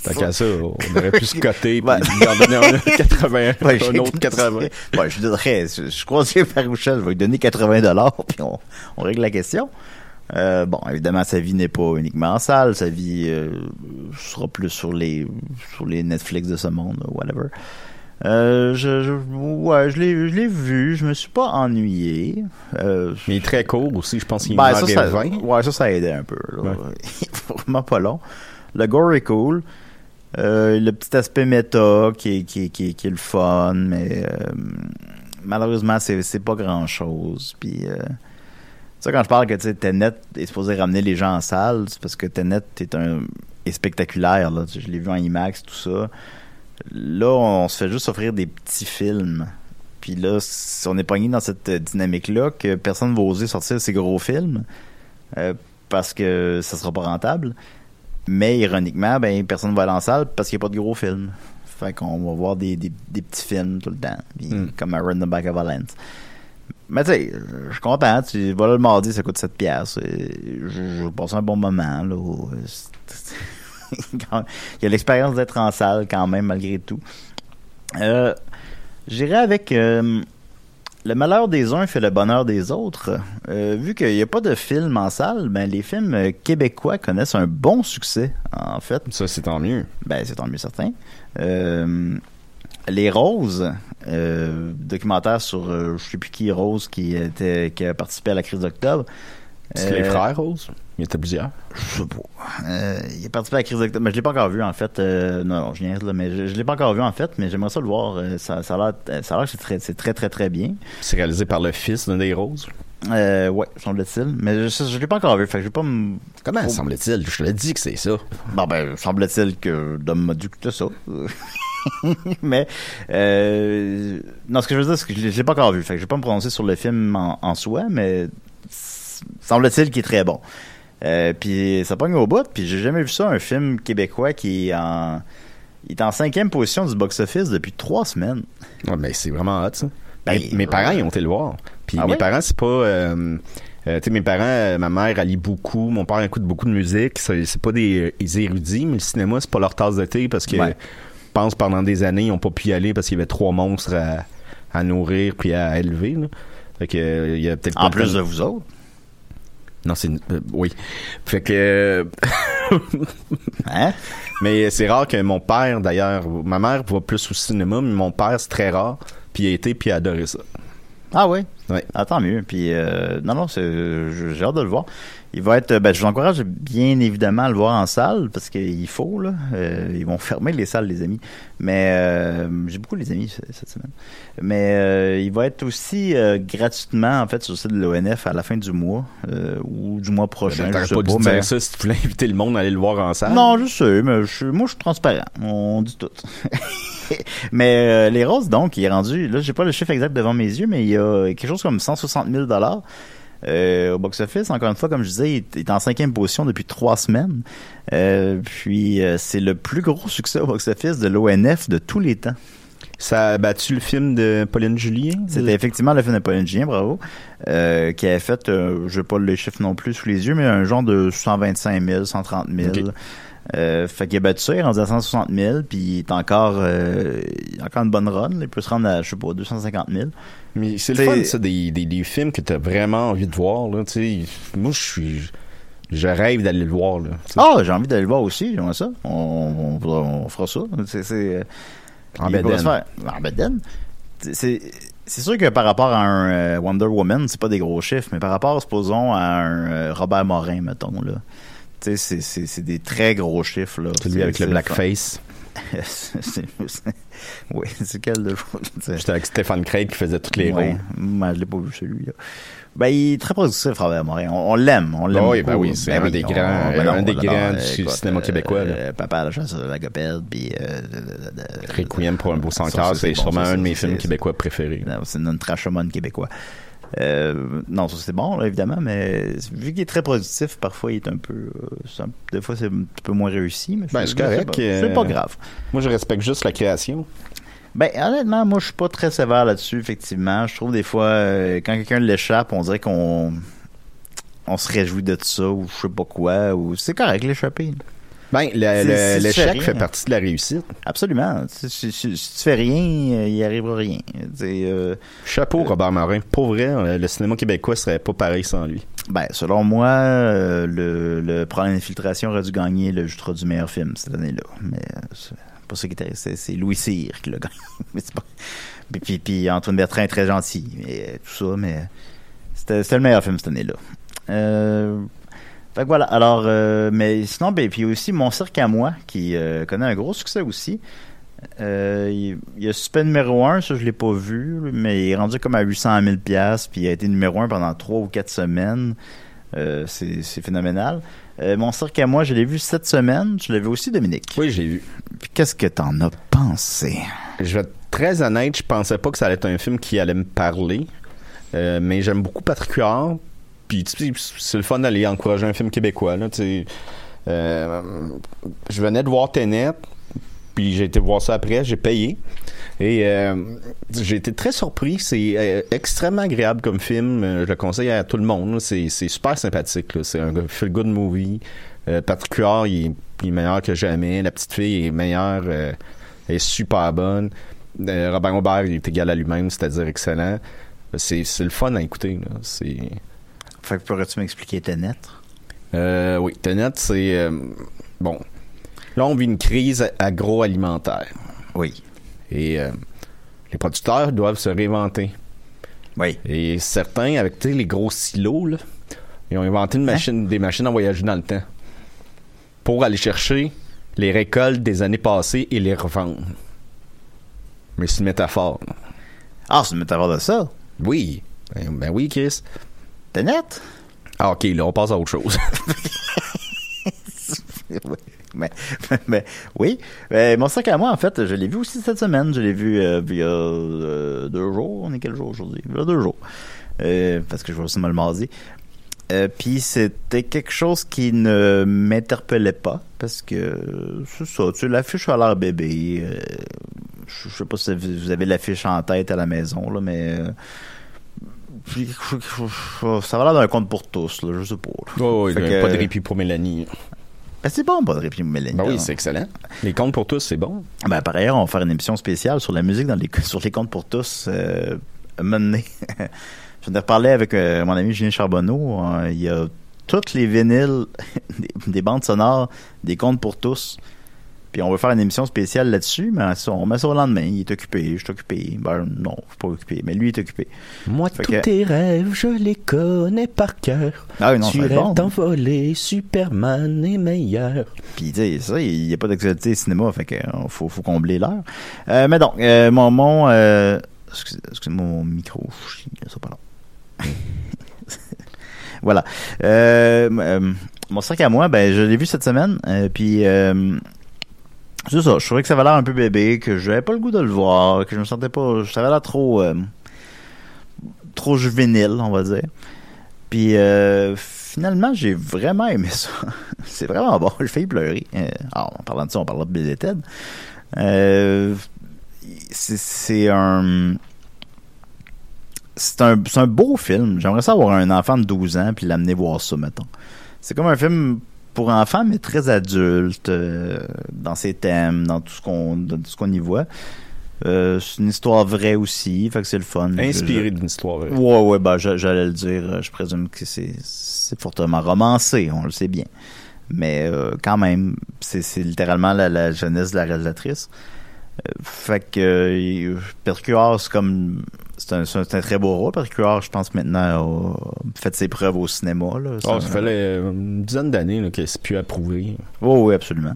Fait qu'à ça, on aurait pu se coter puis Ouais. lui en donner un 80, Ouais, un autre 80. Ouais, je dirais, je, je crois que Farouchel va lui donner 80 dollars puis on, on règle la question. Euh, bon, évidemment, sa vie n'est pas uniquement en salle, sa vie euh, sera plus sur les sur les Netflix de ce monde, whatever. Euh, je, je, ouais, je l'ai, je l'ai vu, je me suis pas ennuyé. Euh, Mais il est très court aussi, je pense qu'il est ben, ça, heure et ça, vingt. ouais, ça, ça a aidé un peu. là. Ouais. Vraiment pas long. Le gore est cool. Euh, le petit aspect méta qui est, qui, est- qui, est- qui est le fun, mais malheureusement, c'est, c'est pas grand-chose. Puis, ça, quand je parle que tu sais, Tenet est supposé ramener les gens en salle, c'est parce que Tenet est, un, est spectaculaire. Là. Je l'ai vu en IMAX, tout ça. Là, on se fait juste offrir des petits films. Puis là, si on est pogné dans cette euh, dynamique-là, que personne ne va oser sortir ces gros films euh, parce que ça sera pas rentable. Mais ironiquement, ben personne va aller en salle parce qu'il n'y a pas de gros films. Fait qu'on va voir des, des, des petits films tout le temps. Puis Mm. Comme the Back of Valence. Mais tu sais, je suis content. Tu vas là le mardi, ça coûte 7 piastres. Et Je, passe un bon moment. Là, où, euh, Il y a l'expérience d'être en salle quand même, malgré tout. Euh, J'irai avec euh, Le malheur des uns fait le bonheur des autres. Euh, vu qu'il n'y a pas de film en salle, ben, les films québécois connaissent un bon succès, en fait. Ça, c'est tant mieux. Ben, c'est tant mieux certain. Euh, les Roses, euh, documentaire sur euh, je sais plus qui Rose qui était qui a participé à la crise d'octobre. C'est les Euh, frères Rose? Il y était plusieurs. je sais pas. Euh, il a participé à la crise d'octobre, mais je l'ai pas encore vu en fait. Euh, non, non, je niaise là, mais je, je l'ai pas encore vu en fait, mais j'aimerais ça le voir. Ça, ça a l'air, que c'est très, c'est très très très bien. C'est réalisé par le fils d'un des Roses. Euh, ouais, semble-t-il, mais je, je l'ai pas encore vu, fait que je vais pas me. Comment Oh. semble-t-il? Je te l'ai dit que c'est ça. Bon ben, semble-t-il que Dom m'a dit que c'était ça. mais euh, non, ce que je veux dire, c'est que je l'ai- pas encore vu, fait que je vais pas me prononcer sur le film en, en soi, mais semble-t-il qu'il est très bon. Euh, puis ça pogne au bout, puis j'ai jamais vu ça, un film québécois qui est en, il est en cinquième position du box-office depuis trois semaines. Ouais, mais c'est vraiment hot, ça. Ben, mes, mes parents, ils ont été le voir. Puis Ah mes parents, c'est pas... Euh, euh, tu sais, mes parents, euh, ma mère, elle lit beaucoup. Mon père écoute beaucoup de musique. C'est pas des, euh, des érudits, mais le cinéma, c'est pas leur tasse de thé parce que Ouais. je pense pendant des années, ils ont pas pu y aller parce qu'il y avait trois monstres à, à nourrir puis à élever. Là. Fait que, euh, il y a peut-être En plus de vous autres? Non, c'est... euh, oui. Fait que... Hein? Mais c'est rare que mon père, d'ailleurs, ma mère va plus au cinéma, mais mon père, c'est très rare. Puis il a été, puis il a adoré ça. Ah oui? Ouais. Ah, tant mieux. Puis, euh, non, non, c'est, je- j'ai hâte de le voir. Il va être, ben, je vous encourage bien évidemment à le voir en salle parce qu'il faut, là. Euh, ils vont fermer les salles, les amis. Mais, euh, j'ai beaucoup les amis cette semaine. Mais, euh, il va être aussi euh, gratuitement, en fait, sur le site de l'ONF à la fin du mois euh, ou du mois prochain. Ben, je sais pas dû pas, dire mais- ça si tu voulais inviter le monde à aller le voir en salle. non, je sais, mais je, moi, je suis transparent. On dit tout. mais euh, les roses, donc, il est rendu... Là, j'ai pas le chiffre exact devant mes yeux, mais il y a quelque chose comme 160 000 euh, au box-office. Encore une fois, comme je disais, il est- en cinquième position depuis trois semaines. Euh, puis, euh, c'est le plus gros succès au box-office de l'ONF de tous les temps. Ça a battu le film de Pauline Julien? C'était effectivement le film de Pauline Julien, bravo, euh, qui avait fait, euh, je n'ai pas les chiffres non plus sous les yeux, mais un genre de 125 000, 130 000. Ok. Euh, fait qu'il a battu ça, il est rendu à 160 000, puis il est encore, euh, il a encore une bonne run. là. Il peut se rendre à, je sais pas, 250 000. Mais c'est le T'sais- fun, ça, des, des, des films que t'as vraiment envie de voir. Là, tu sais. moi, je suis. Je rêve d'aller le voir, là. Ah, j'ai envie d'aller le voir aussi, j'aimerais ça. On, on, on fera ça. C'est, c'est, En bedaine. En bedaine. C'est- C'est, c'est sûr que par rapport à un euh, Wonder Woman, c'est pas des gros chiffres, mais par rapport, supposons, à un euh, Robert Morin, mettons, là. C'est, des très gros chiffres, là. Celui avec le blackface. oui, c'est quel de J'étais avec Stéphane Craig qui faisait tous les Ouais. rôles. Moi, je l'ai pas vu celui-là. Ben, il est très productif, Robert Morin. On, l'aime, on l'aime. Ah oui, ben oui, c'est un des grands, euh, un des grands du Écoute, cinéma québécois, euh, Papa, la chasse à la gopelle, puis... Euh, de- de- de- Requiem pour un beau sans c'est sûrement un de mes films québécois préférés. C'est notre trashomone québécois. Euh, non, ça c'est bon, là, évidemment, mais vu qu'il est très productif, parfois il est un peu. euh, c'est un- des fois c'est un petit peu moins réussi, mais Ben, c'est correct, pas. euh, C'est pas grave. Moi, je respecte juste la création. Ben, honnêtement, moi, je suis pas très sévère là-dessus, effectivement. Je trouve des fois, euh, quand quelqu'un l'échappe, on dirait qu'on on se réjouit de ça, ou je sais pas quoi, ou c'est correct l'échapper. Ben, l'échec rien. fait partie de la réussite. Absolument. Si, si- si- si tu fais rien, euh, il arrivera rien. Euh, Chapeau, Robert Morin. Pour vrai, euh, le cinéma québécois serait pas pareil sans lui. ben, selon moi, euh, le, le problème d'infiltration aurait dû gagner le Jutra du meilleur film cette année-là. Mais euh, c'est pas ça qui est c'est, c'est Louis Cyr qui l'a gagné. mais pas... puis, puis, puis Antoine Bertrand est très gentil, mais euh, tout ça, mais c'était, c'était le meilleur film cette année-là. Euh, fait que voilà. Alors, euh, mais sinon, ben, puis aussi Mon Cirque à moi, qui euh, connaît un gros succès aussi. Euh, il, il y a Suspect numéro 1, ça je l'ai pas vu, mais il est rendu comme à 800 000 pièces puis il a été numéro 1 pendant 3 ou 4 semaines. C'est phénoménal. Mon cirque à moi, je l'ai vu cette semaine. Tu l'avais aussi, Dominique. Oui, j'ai vu. Qu'est-ce que t'en as pensé? Je vais être très honnête, je pensais pas que ça allait être un film qui allait me parler. Euh, mais j'aime beaucoup Patrick Huard. Puis c'est le fun d'aller encourager un film québécois. Euh, je venais de voir Tenet, puis j'ai été voir ça après, j'ai payé. Et euh, j'ai été très surpris. C'est euh, extrêmement agréable comme film. Je le conseille à tout le monde. C'est super sympathique. C'est un feel-good movie. Patrick Huard, il est, il est meilleur que jamais. La petite fille est meilleure. elle est super bonne. Robert Aubert, il est égal à lui-même, c'est-à-dire excellent. C'est le fun à écouter. C'est... Fait que pourrais-tu m'expliquer Tenet? Euh, oui, Tenet, c'est... euh, bon. Là, on vit une crise agroalimentaire. Oui. Et euh, les producteurs doivent se réinventer. Oui. Et certains, avec les gros silos, là, ils ont inventé une machine, des machines à voyager dans le temps. Pour aller chercher les récoltes des années passées et les revendre. Mais c'est une métaphore. Ah, c'est une métaphore de ça? Oui. Ben, ben oui, Chris. Ah, ok, là, on passe à autre chose. mais, mais, oui. Euh, mon sac à moi, en fait, je l'ai vu aussi cette semaine. Je l'ai vu euh, il y a euh, deux jours. On est quel jour aujourd'hui? Il y a deux jours. Euh, parce que je vois aussi mal mardi. Euh, Puis c'était quelque chose qui ne m'interpellait pas. Parce que euh, c'est ça. Tu sais, l'affiche a l'air bébé. Je, je sais pas si vous avez l'affiche en tête à la maison, là, mais... ça va l'air d'un conte pour tous, là, je sais pas. Oh, oui, pas de répit pour Mélanie. Ben, c'est bon, pas de répit, Mélanie. Ben oui, c'est excellent. Les comptes pour tous, c'est bon. Ben, par ailleurs, on va faire une émission spéciale sur la musique dans les, sur les comptes pour tous. Euh. Je viens de reparler avec euh, mon ami Julien Charbonneau. Euh, il y a toutes les vinyles des, des bandes sonores des comptes pour tous. Puis on va faire une émission spéciale là-dessus, mais on met ça au lendemain. Il est occupé, je suis occupé. Ben non, je suis pas occupé, mais lui est occupé. Moi, Fait tous que- tes rêves, je les connais par cœur. Ah oui, non, tu rêves bon. d'envoler, Superman est meilleur. Puis, tu sais, ça, il n'y a pas d'actualité cinéma, fait que euh, faut, faut combler l'heure. Euh, mais donc, euh, mon, mon, euh, excusez, excusez-moi, mon micro, ça pas long. voilà. Euh, mon sac à moi, ben, je l'ai vu cette semaine, puis, c'est ça, je trouvais que ça avait l'air un peu bébé, que j'avais pas le goût de le voir, que je me sentais pas, ça avait l'air trop, euh, trop juvénile, on va dire. Puis euh, finalement, j'ai vraiment aimé ça. c'est vraiment bon. J'ai failli pleurer. Euh, alors, en parlant de ça, on parlera de Bill et Ted. C'est- un... C'est un, un beau film. J'aimerais ça avoir un enfant de 12 ans puis l'amener voir ça, mettons. C'est comme un film pour enfants, mais très adulte, euh, dans ses thèmes, dans tout ce qu'on ce qu'on y voit. Euh, c'est une histoire vraie aussi, fait que c'est le fun. Inspiré d'une histoire vraie. Ouais, ouais, bah j'allais le dire. Je présume que c'est c'est fortement romancé, on le sait bien. Mais euh, quand même, c'est littéralement la, la, jeunesse de la réalisatrice. Euh, fait que euh, Percuar, c'est comme c'est un, un, très beau rôle. Percuar, je pense maintenant a fait ses preuves au cinéma. Là. Oh, ça fait une dizaine d'années que c'est plus approuvé. Oh, oui, absolument.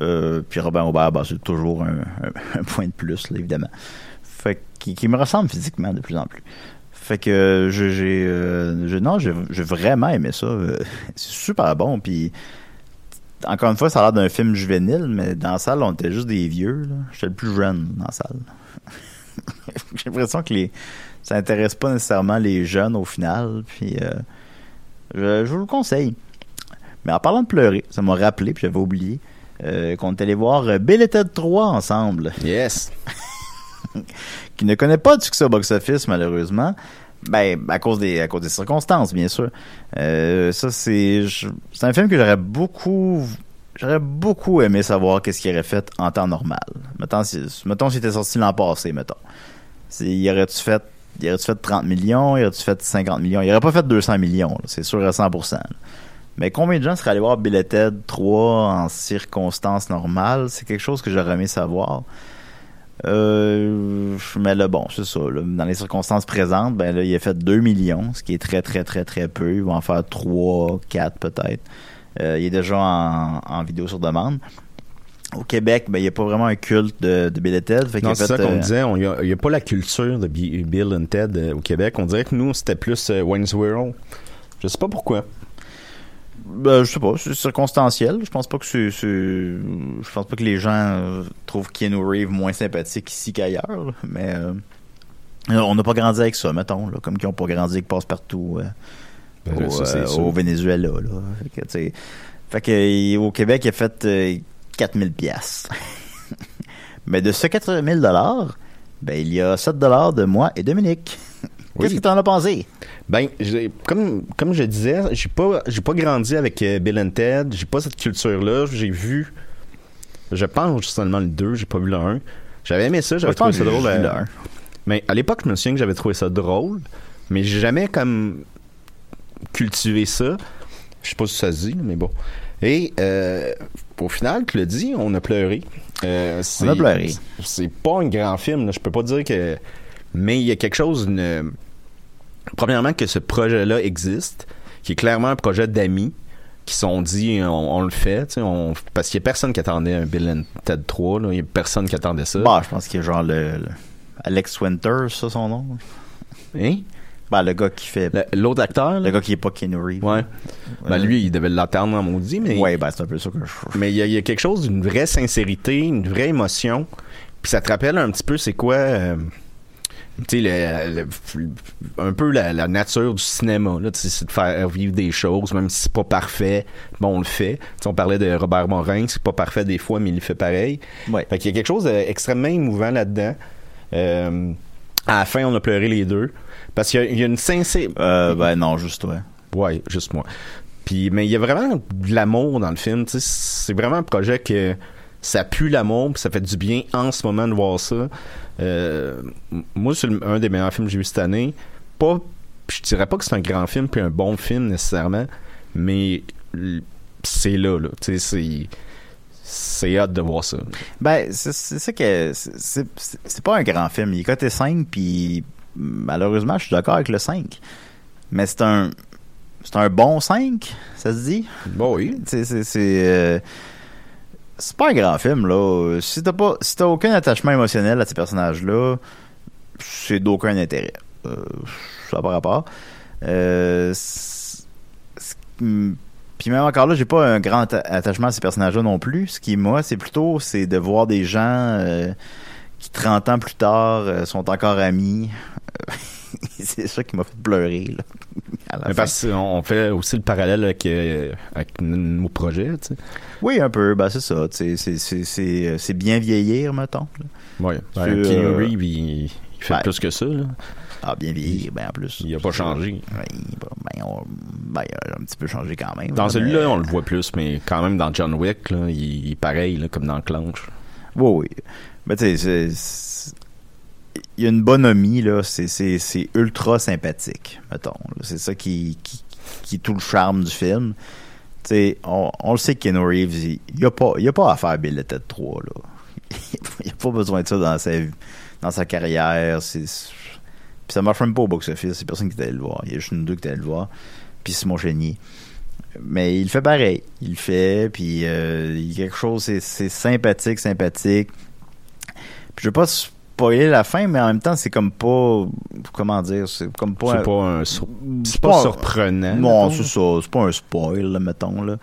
Euh, puis Robin Aubert, bah, c'est toujours un, un, point de plus, là, évidemment. Fait qui, qui, me ressemble physiquement de plus en plus. Fait que j'ai euh, non, j'ai vraiment aimé ça. c'est super bon. Puis encore une fois, ça a l'air d'un film juvénile, mais dans la salle, on était juste des vieux. J'étais le plus jeune dans la salle. j'ai l'impression que les ça intéresse pas nécessairement les jeunes au final. Puis euh, je, je, vous le conseille. Mais en parlant de pleurer, ça m'a rappelé, puis j'avais oublié. Euh, qu'on est allé voir euh, Bill et Ted 3 ensemble. Yes. qui ne connaît pas de succès au box-office, malheureusement. Ben, à cause des, à cause des circonstances, bien sûr. Euh, ça, c'est, c'est un film que j'aurais beaucoup, j'aurais beaucoup aimé savoir qu'est-ce qu'il aurait fait en temps normal. Mettons, si, mettons s'il était sorti l'an passé, mettons. Il aurait-tu fait, il aurait-tu fait 30 millions, il aurait-tu fait 50 millions? Il aurait pas fait 200 millions, c'est sûr à 100%. Mais combien de gens seraient allés voir Bill 3 en circonstances normales? C'est quelque chose que j'aurais aimé savoir. Euh, mais là, bon, c'est ça. dans les circonstances présentes, ben là, il a fait 2 millions, ce qui est très, très, très, très peu. Il va en faire 3, 4 peut-être. Euh, il est déjà en, vidéo sur demande. Au Québec, ben, il n'y a pas vraiment un culte de, de Bill et Ted. non, c'est ça qu'on euh, disait. Il n'y a, pas la culture de Bill and Ted au Québec. On dirait que nous, c'était plus Wayne's World. Je sais pas pourquoi. Ben, je sais pas, c'est circonstanciel. Je pense pas que c'est, je pense pas que les gens euh, trouvent Keanu Reeves moins sympathique ici qu'ailleurs, mais euh, on n'a pas grandi avec ça, mettons, là, comme qu'ils ont pas grandi avec Passe-Partout euh, ben, au, au, Venezuela. Là. Fait que, fait que au Québec, il a fait 4000 pièces. mais de ce 4000 dollars, ben il y a 7 dollars de moi et Dominique. Qu'est-ce que tu en as pensé? Ben, comme, comme je disais, j'ai pas, j'ai pas grandi avec euh, Bill and Ted. J'ai pas cette culture-là. J'ai vu, je pense seulement le 2, j'ai pas vu le 1. J'avais aimé ça, j'avais trouvé ça drôle. À, mais à l'époque, je me souviens que j'avais trouvé ça drôle, mais j'ai jamais comme cultivé ça. Je sais pas si ça se dit, mais bon. Et euh, au final, tu l'as dit, on a pleuré. Euh, on a pleuré. C'est pas un grand film, là. je peux pas dire que. Mais il y a quelque chose, une, premièrement, que ce projet-là existe, qui est clairement un projet d'amis qui sont dit on, le fait on, parce qu'il y a personne qui attendait un Bill and Ted 3 il y a personne qui attendait ça bah je pense qu'il y a genre le, Alex Winter ça son nom hein? Bah le gars qui fait l'autre acteur le gars qui est pas Keanu Reeves ouais ben lui il devait l'attendre mon maudit mais ouais ben c'est un peu ça que je mais il y, a, quelque chose d'une vraie sincérité une vraie émotion puis ça te rappelle un petit peu c'est quoi euh, tu sais, un peu la, nature du cinéma, là, c'est de faire vivre des choses, même si c'est pas parfait, bon, on le fait. on parlait de Robert Morin, c'est pas parfait des fois, mais il le fait pareil. Ouais. Fait qu'il y a quelque chose d'extrêmement émouvant là-dedans. Euh, à la fin, on a pleuré les deux. Parce qu'il y, a une sincère... Euh, ben non, juste toi. Ouais, juste moi. Puis, mais il y a vraiment de l'amour dans le film. C'est vraiment un projet que ça pue l'amour, ça fait du bien en ce moment de voir ça. Euh, moi, c'est un des meilleurs films que j'ai vu cette année. Pas, je dirais pas que c'est un grand film puis un bon film nécessairement, mais c'est là, là. C'est c'est hâte de voir ça. Ben, c'est ça que c'est pas un grand film. Il est côté 5 puis malheureusement, je suis d'accord avec le 5. Mais c'est un c'est un bon 5, ça se dit? Bon oui. C'est c'est euh, c'est pas un grand film là. Si t'as pas, si t'as aucun attachement émotionnel à ces personnages-là, c'est d'aucun intérêt. Euh, ça par rapport. Euh, puis même encore là, j'ai pas un grand attachement à ces personnages-là non plus. Ce qui moi, c'est plutôt c'est de voir des gens euh, qui 30 ans plus tard euh, sont encore amis. c'est ça qui m'a fait pleurer. Là, parce qu'on fait aussi le parallèle avec, euh, avec nos projets, tu sais. Oui, un peu. Ben, c'est ça. C'est bien vieillir, mettons. Oui. Ben, Keanu Reeves, il, fait ben, plus que ça. Là. Ah, bien vieillir, ben en plus. Il a pas changé. Ben, ben, il a un petit peu changé quand même. Dans celui-là, on le voit plus, mais quand même dans John Wick, là, il, est pareil, là, comme dans Clanche. Oui, oui. Ben, tu sais, il y a une bonhomie, là. C'est, ultra sympathique, mettons. C'est ça qui, qui, qui est tout le charme du film. Tu sais, on, on le sait que Keanu Reeves, il, il a pas, a pas à faire Bill Tête 3, là. il a pas besoin de ça dans sa, dans sa carrière. C'est, puis ça marche même pas au box-office. C'est personne qui allé le voir. Il y a juste une deux qui allé le voir. Puis Simon Chénier. Mais il fait pareil. Il fait, puis euh, il y a quelque chose, c'est sympathique, sympathique. Puis je veux pas spoiler la fin, mais en même temps, c'est comme pas. Comment dire C'est comme pas. C'est un- pas, un sur- c'est pas pas- surprenant. Non, c'est ça. C'est pas un spoil, là, mettons. Là.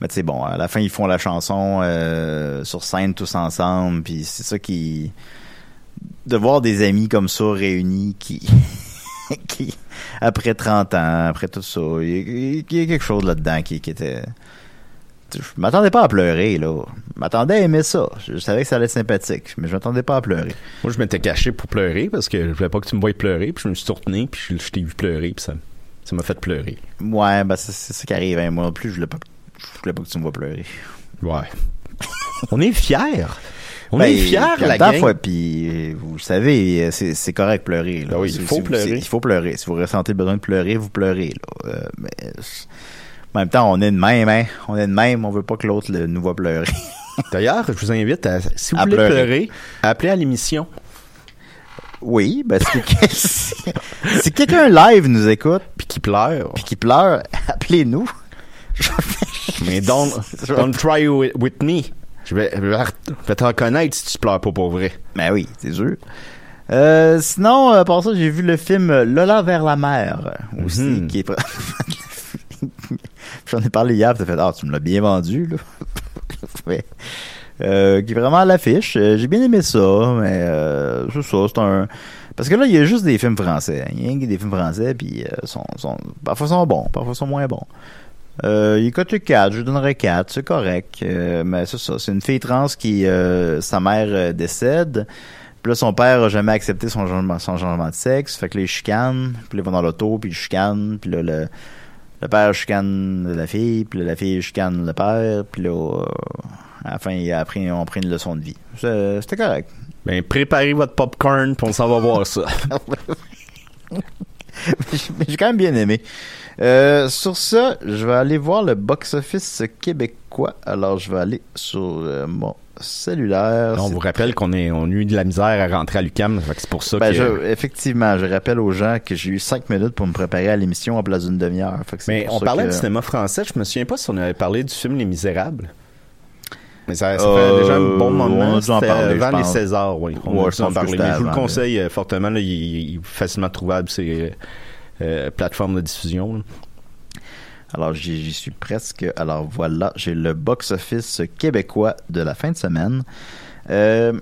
Mais tu sais, bon, à la fin, ils font la chanson euh, sur scène tous ensemble. Puis c'est ça qui. De voir des amis comme ça réunis qui. qui après 30 ans, après tout ça, il y, a- il y a quelque chose là-dedans qui, qui était. Je m'attendais pas à pleurer, là. Je m'attendais à aimer ça. Je savais que ça allait être sympathique, mais je m'attendais pas à pleurer. Moi, je m'étais caché pour pleurer parce que je voulais pas que tu me voies pleurer. Puis je me suis tourné, puis je, je t'ai vu pleurer, puis ça ça m'a fait pleurer. Ouais, ben c'est ça qui arrive. hein. Moi non plus, je voulais pas, je voulais pas que tu me vois pleurer. Ouais. On est fiers. On Ben, est fiers, la gang. faut- puis euh, vous savez, euh, c'est correct pleurer. Là. Ben oui, il faut si pleurer. Il faut pleurer. Si vous ressentez le besoin de pleurer, vous pleurez. Là. Euh, mais en même temps, on est de même, hein. On est de même. On veut pas que l'autre nous voit pleurer. D'ailleurs, je vous invite à, si vous À voulez pleurer. pleurer, appelez à l'émission. oui, ben si, si quelqu'un live nous écoute Puis qui pleure. puis qui pleure, appelez-nous. Mais don't, don't try with, me. Je vais, je vais te reconnaître si tu pleures pas pour vrai. Ben oui, c'est sûr. Euh, sinon, euh, par ça, j'ai vu le film Lola vers la mer euh, aussi, Mhm. qui est... J'en ai parlé hier, t'as fait « Ah, tu me l'as bien vendu, là. ». Euh, qui est vraiment à l'affiche. Euh, j'ai bien aimé ça, mais euh, c'est ça, c'est un... Parce que là, il y a juste des films français. Il y a des films français, puis euh, sont, sont, parfois sont bons, parfois sont moins bons. Euh, il coté 4, je donnerais 4, c'est correct. Euh, mais c'est ça, c'est une fille trans qui, sa mère décède. Puis là, son père a jamais accepté son changement, de sexe. Fait que là, il chicane. Puis il va dans l'auto, puis il chicane. Puis là, le, le père chicane la fille. Puis la fille chicane le père. Puis là, euh, à la fin, il a appris, on pris une leçon de vie. C'était correct. Ben, préparez votre popcorn, puis on s'en va voir ça. Mais J'ai quand même bien aimé. Euh, sur ça, je vais aller voir le box-office québécois. Alors, je vais aller sur euh, mon cellulaire. on vous rappelle qu'on est, on a eu de la misère à rentrer à l'UCAM, c'est pour ça Ben, que... je- effectivement, je rappelle aux gens que j'ai eu cinq minutes pour me préparer à l'émission en place d'une demi-heure. Mais on parlait que- du cinéma français, je me souviens pas si on avait parlé du film Les Misérables. Mais ça, ça Euh, fait déjà un bon on moment. C'était avant les. Césars, oui. On Ouais, je en parler. Mais je vous le conseille euh, fortement. Là, il, il est facilement trouvable ces euh, plateformes de diffusion. là. Alors, j'y suis presque. Alors, voilà, j'ai le box-office québécois de la fin de semaine. Euh,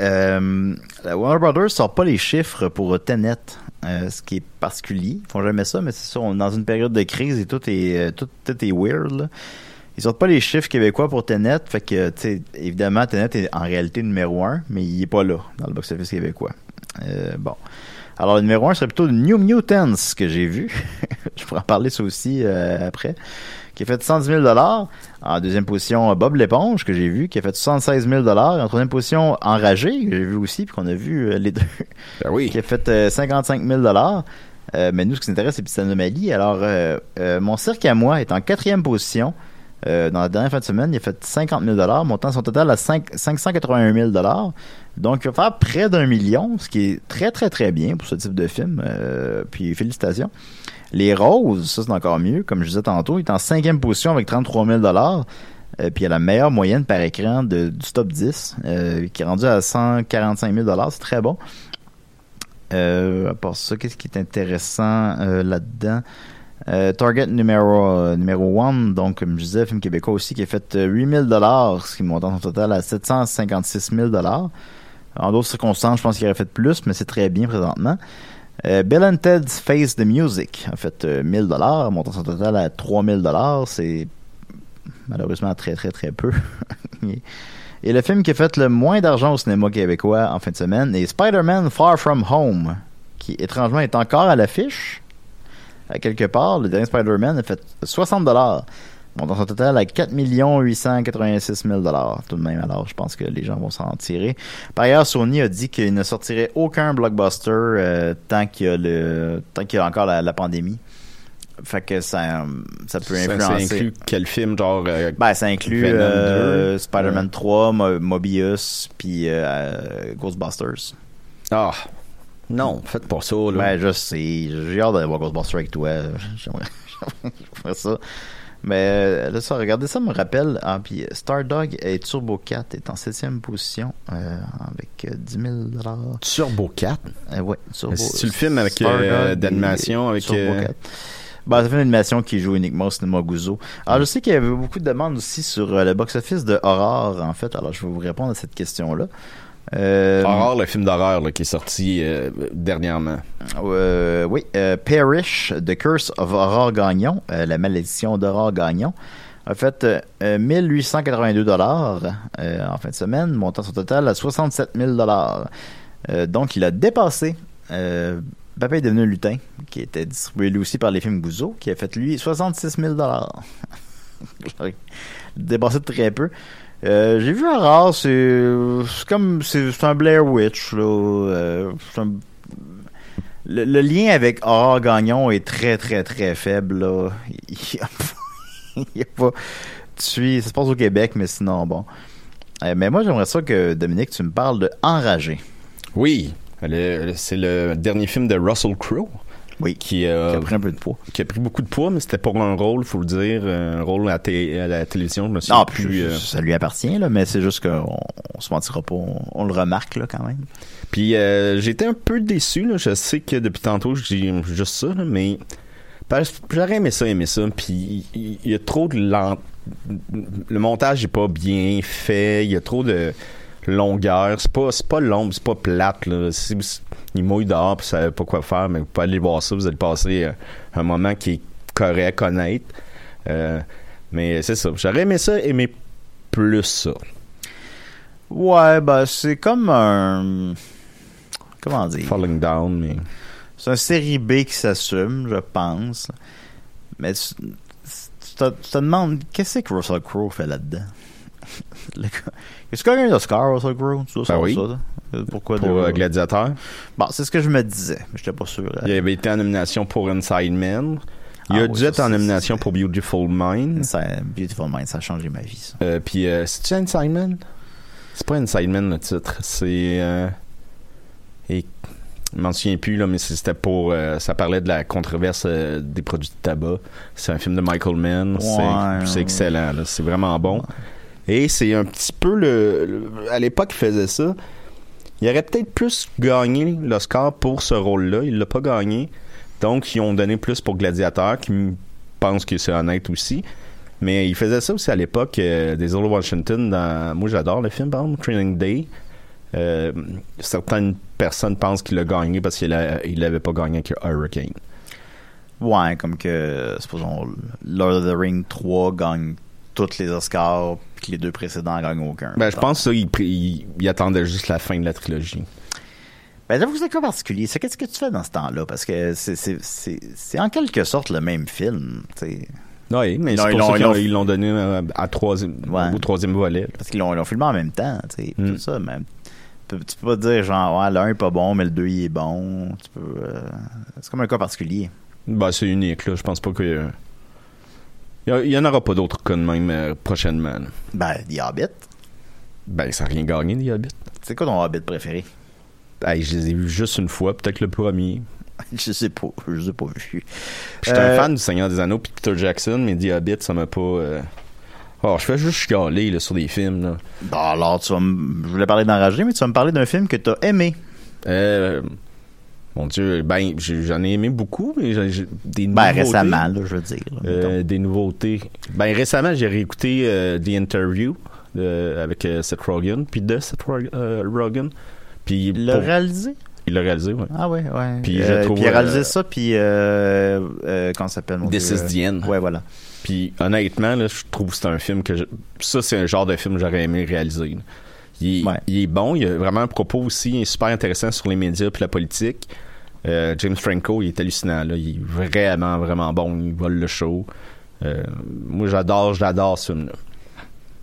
euh, Warner Brothers sort pas les chiffres pour Tenet, euh, ce qui est particulier. Ils font jamais ça, mais c'est ça, on est dans une période de crise et tout est, euh, tout, est weird. là. Ils sortent pas les chiffres québécois pour Tenet, fait que, tu évidemment, Tenet est en réalité numéro un, mais il est pas là, dans le box-office québécois. Euh, bon. Alors, le numéro un serait plutôt New Mutants que j'ai vu. Je pourrais en parler ça aussi euh, après. Qui a fait 110 000 En deuxième position, Bob l'éponge que j'ai vu, qui a fait 76 000 En troisième position, Enragé, que j'ai vu aussi, puis qu'on a vu euh, les deux, Ben oui. qui a fait euh, 55 000 euh, Mais nous, ce qui nous intéresse, c'est Petite Anomalie. Alors, mon cirque à moi est en quatrième position. Euh, dans la dernière fin de semaine, il a fait 50 000 montant son total à 5, 581 000 Donc, il va faire près d'un million, ce qui est très, très, très bien pour ce type de film. Euh, puis, félicitations. Les Roses, ça, c'est encore mieux. Comme je disais tantôt, il est en cinquième position avec 33 000 euh, Puis, il a la meilleure moyenne par écran du top 10, euh, qui est rendu à 145 000 C'est très bon. À part ça, qu'est-ce qui est intéressant là-dedans? Euh, Target numéro euh, numéro 1, donc comme je disais, film québécois aussi, qui a fait euh, 8000 dollars, ce qui monte en total à 756 000 dollars. En d'autres circonstances, je pense qu'il aurait fait plus, mais c'est très bien présentement. Euh, Bill and Ted's Face the Music a fait euh, 1000 dollars, montant son total à 3000 dollars. C'est malheureusement très très très peu. Et le film qui a fait le moins d'argent au cinéma québécois en fin de semaine est Spider-Man Far From Home, qui étrangement est encore à l'affiche. À quelque part, le dernier Spider-Man a fait 60 dollars. Montant son total à 4 886 000 tout de même. Alors, je pense que les gens vont s'en tirer. Par ailleurs, Sony a dit qu'il ne sortirait aucun blockbuster euh, tant qu'il y a le tant qu'il y a encore la, la pandémie. Fait que ça, ça peut influencer. ça inclut quel film, genre... euh, Ben, ça inclut euh, 2, Spider-Man ouais. 3, Mo- Mobius, puis Ghostbusters. Ah, non, faites pas ça, là. Ben, je sais. J'ai hâte d'aller voir Ghostbusters avec toi. J'aimerais ça. Mais euh, là, ça, regardez ça, me rappelle. Ah, puis Stardog et Turbo 4 est en septième position euh, avec euh, 10 000 Turbo 4. euh, Ouais, Turbo. Le film avec, euh, d'animation avec, Turbo euh, 4. Ben, c'est une animation qui joue uniquement au cinéma Guzzo. Alors, je sais qu'il y avait beaucoup de demandes aussi sur euh, le box-office de Horror, en fait. Alors, je vais vous répondre à cette question-là. Euh, Horror, le film d'horreur qui est sorti euh, dernièrement. Euh, oui, euh, Perish, The Curse of Aurore Gagnon, la malédiction d'Aurore Gagnon, a fait euh, euh, 1882 dollars en fin de semaine, montant son total à 67 000 dollars. donc, il a dépassé Papa est devenu un lutin, qui était distribué lui aussi par les films Gouzeau, qui a fait lui 66 000 dollars. dépassé de très peu. Euh, j'ai vu un c'est comme c'est un Blair Witch là. euh, le, lien avec Aurore Gagnon est très très très faible là. Il a pas, tu ça se passe au Québec mais sinon bon. Euh, mais moi j'aimerais ça que Dominique tu me parles de Enragé. Oui, c'est le dernier film de Russell Crowe. Oui. Qui, euh, Qui a pris un peu de poids. qui a pris beaucoup de poids, mais c'était pour un rôle, faut le dire, un rôle à, la té- à la télévision. Je me suis Non, plus. puis euh, ça lui appartient là, mais c'est juste qu'on on se mentira pas, on, on le remarque là quand même. Puis euh, j'étais un peu déçu. Là. Je sais que depuis tantôt, je dis juste ça, là, mais j'aurais aimé ça, aimé ça. Puis il y, a trop de lent... Le montage est pas bien fait. Il y a trop de longueur. C'est pas, c'est pas long, c'est pas plate. Là. Il mouille dehors, puis ça savait pas quoi faire. Mais vous pouvez aller voir ça. Vous allez passer euh, un moment qui est correct, honnête. Euh, mais c'est ça. J'aurais aimé ça, aimer plus ça. Ouais, ben c'est comme un comment dire? Falling Down, mais. C'est un série B qui s'assume, je pense. Mais tu, tu te, tu te demandes, qu'est-ce que Russell Crowe fait là-dedans? Est-ce qu'il y a un Oscar, Russell Crowe? Tu dois savoir oui. ça, toi? Euh, Pourquoi Pour de- euh, Gladiateur. Bon, c'est ce que je me disais, mais j'étais pas sûr. Il avait été en nomination pour Inside Man. Il Ah a oui, dû être en nomination pour Beautiful Mind. Ça, Beautiful Mind, ça a changé ma vie. Euh, puis, euh, c'est-tu Inside Man? C'est pas Inside Man le titre. C'est. Euh, et, je m'en souviens plus, là, mais c'était pour. euh, ça parlait de la controverse euh, des produits de tabac. C'est un film de Michael Mann. C'est- Ouais, c'est ouais. excellent. C'est vraiment bon. Et c'est un petit peu le. le- à l'époque, il faisait ça. Il aurait peut-être plus gagné l'Oscar pour ce rôle-là. Il l'a pas gagné. Donc, ils ont donné plus pour Gladiateur, qui pense que c'est honnête aussi. Mais il faisait ça aussi à l'époque euh, des Old Washington. Moi, j'adore le film, par exemple, Training Day. Euh, certaines personnes pensent qu'il a gagné parce qu'il il l'avait pas gagné avec Hurricane. Ouais, comme que, supposons, Lord of the Ring 3 gagne tous les Oscars, puis que les deux précédents gagnent aucun. Ben, je pense que ça, il, il- il attendait juste la fin de la trilogie. Ben, j'avoue c'est quoi particulier? C'est qu'est-ce que tu fais dans ce temps-là? Parce que c'est, en quelque sorte le même film, tu sais. Oui, mais Ils l'ont- c'est pour l'ont- ça qu'ils donné euh, à troisième, Ouais. au troisième volet. Parce qu'ils l'ont, filmé en même temps, tu sais. Mm. Tout ça, mais tu peux, tu peux pas dire genre, ouais, 1 est pas bon, mais le 2 il est bon. Tu peux, euh, c'est comme un cas particulier. Ben, c'est unique, là. Je pense pas que. Il y a- il y en aura pas d'autres cas de même euh, prochainement. là. Ben, The Hobbit. Ben, ça n'a rien gagné, The Hobbit. C'est quoi ton Hobbit préféré? Hey, je les ai vus juste une fois, peut-être le premier. je sais pas, je les ai pas vus. J'étais Euh, un fan du Seigneur des Anneaux puis Peter Jackson, mais The Hobbit, ça m'a pas. euh, Oh, je fais juste chialer là, sur des films. Là. Bon, alors, tu vas me- je voulais parler d'Enragé, mais tu vas me parler d'un film que t'as aimé. Euh, mon Dieu, ben, j'en ai aimé beaucoup, mais j'ai j'ai des Ben, nouveautés. récemment, là, je veux dire. Euh, des nouveautés. Ben, récemment, j'ai réécouté euh, The Interview euh, avec Seth Rogen, puis de Seth Rog- Rogen. Puis Il l'a réalisé? il l'a réalisé, ouais. Ah ouais, ouais. Puis je trouve, puis il a réalisé ça, puis euh, comment ça s'appelle mon This Dieu, is the End. Ouais, voilà. Puis honnêtement, là, je trouve que c'est un film que je- ça c'est un genre de film que j'aurais aimé réaliser. là. Il, Ouais. il est bon, il a vraiment un propos aussi super intéressant sur les médias puis la politique. Euh, James Franco, il est hallucinant là, il est vraiment vraiment bon, il vole le show. Euh, moi, j'adore, j'adore ce film-là.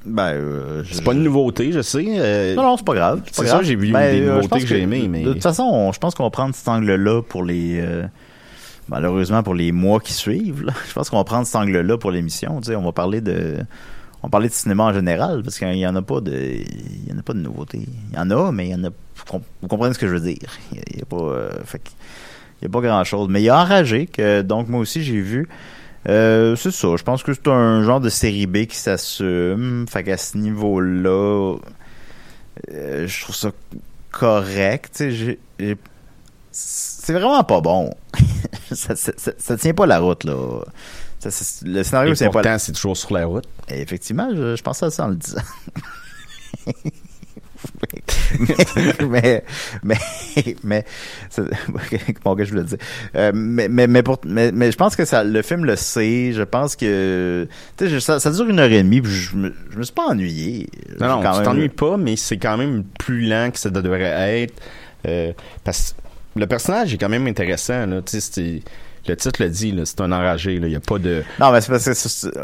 Ben, euh, je- C'est pas une nouveauté, je sais. euh, Non, non, c'est pas grave. C'est ça, j'ai vu Ben, des nouveautés que j'ai aimées, mais- De toute façon, on- je pense qu'on va prendre cet angle-là pour les... euh, malheureusement, pour les mois qui suivent. là. Je pense qu'on va prendre cet angle-là pour l'émission. On va parler de... On parler de cinéma en général, parce qu'il y en a pas de... Il y en a pas de nouveautés. Il y en a, mais il y en a... Vous comprenez ce que je veux dire. Il y a, pas... euh, fait il y a pas grand-chose. Mais il y a Enragé, que donc moi aussi j'ai vu... Euh, c'est ça. Je pense que c'est un genre de série B qui s'assume. Fait qu'à ce niveau-là, euh, je trouve ça correct. C'est vraiment pas bon. ça, ça, ça- ça tient pas la route, là. Ça, c'est- le scénario la pourtant, c'est toujours sur la route. et effectivement, je, je pensais à ça en le disant. mais, mais, mais, c'est- bon, que je voulais dire? Euh, mais, mais, mais, pour, mais, mais je pense que ça, le film le sait. Je pense que, tu sais, ça, ça dure une heure et demie, puis je me, je me suis pas ennuyé. Non, non, quand tu t'ennuies pas, mais c'est quand même plus lent que ça devrait être. Euh, parce que le personnage est quand même intéressant. Là. Tu sais, c'est- le titre le dit, c'est un enragé. Il n'y a pas de. Non, mais c'est parce que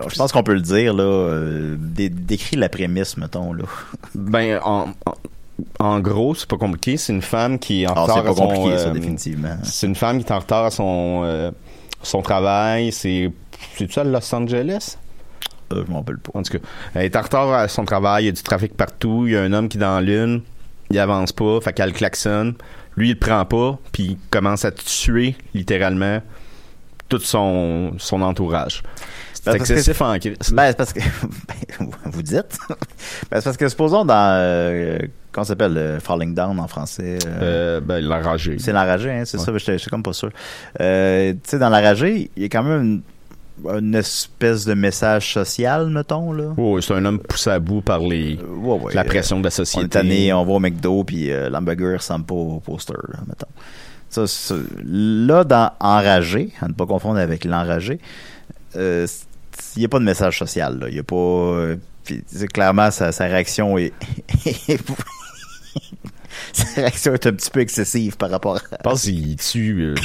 je pense qu'on peut le dire, là, euh, dé- décrit la prémisse, mettons, là. Ben, en, en, en gros, c'est pas compliqué. C'est une femme qui est en Alors, retard Ah, c'est pas à son, compliqué, ça, euh, définitivement. C'est une femme qui est en retard à son, euh, son travail. C'est. C'est-tu à Los Angeles? Euh, je m'en rappelle pas. En tout cas, elle est en retard à son travail, il y a du trafic partout, il y a un homme qui est dans l'une, il avance pas, fait qu'elle klaxonne. Lui, il le prend pas, puis il commence à tuer, littéralement, tout son, son entourage. C'est Ben, excessif en crise. Ben, c'est parce que. ben, vous dites. ben, c'est parce que, supposons, dans. Euh, comment ça s'appelle euh, Falling Down en français euh, Euh, ben, l'enragé. C'est l'enragé, hein, c'est Ouais. ça, j'étais j'étais comme pas sûr. Euh, tu sais, dans l'enragé, il y a quand même une, une espèce de message social, mettons, là. Oh, c'est un homme poussé à bout par les, Euh, ouais, ouais, la pression de la on est société. tanné, on va au McDo, puis euh, l'hamburger ressemble pas au poster, là, mettons. Ça, ça- là, dans Enragé, à ne pas confondre avec l'enragé, euh, il n'y a pas de message social. là. Il y a pas. euh, clairement, sa, sa réaction est. sa réaction est un petit peu excessive par rapport à. Je pense qu'il tue euh,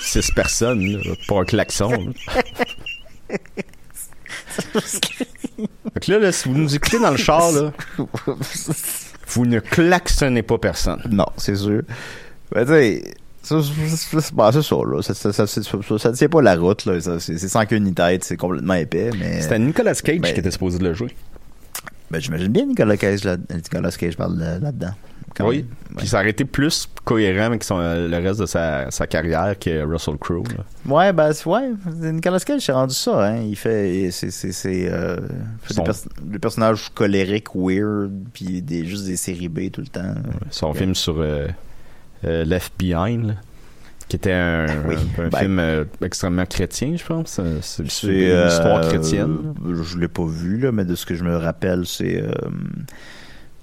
six personnes là, pour un klaxon. là. Que là, là, si vous nous écoutez dans le char, là, vous ne klaxonnez pas personne. Non, c'est sûr. Ben, ça, ça, là. Ça, ça, ça, tient pas la route, là. C'est sans queue ni tête, c'est complètement épais, mais. C'était Nicolas Cage Ben- qui était supposé de le jouer. Ben, j'imagine bien Nicolas Cage, là, Nicolas Cage parle là- là-dedans. Oui. même. Puis ça aurait été plus cohérent avec son, le reste de sa, sa carrière que Russell Crowe. Ouais, ben, ouais. Nicolas Cage, c'est rendu ça, hein. Il fait, c'est, euh, Son- des, pers- des personnages colériques, weird, puis des, juste des séries B tout le temps. Son film sur euh, euh, Left Behind, là, qui était un, Oui. un- un Ben- film euh, extrêmement chrétien, je pense. Euh, C'est, une histoire chrétienne. Je l'ai pas vu, là, mais de ce que je me rappelle, c'est.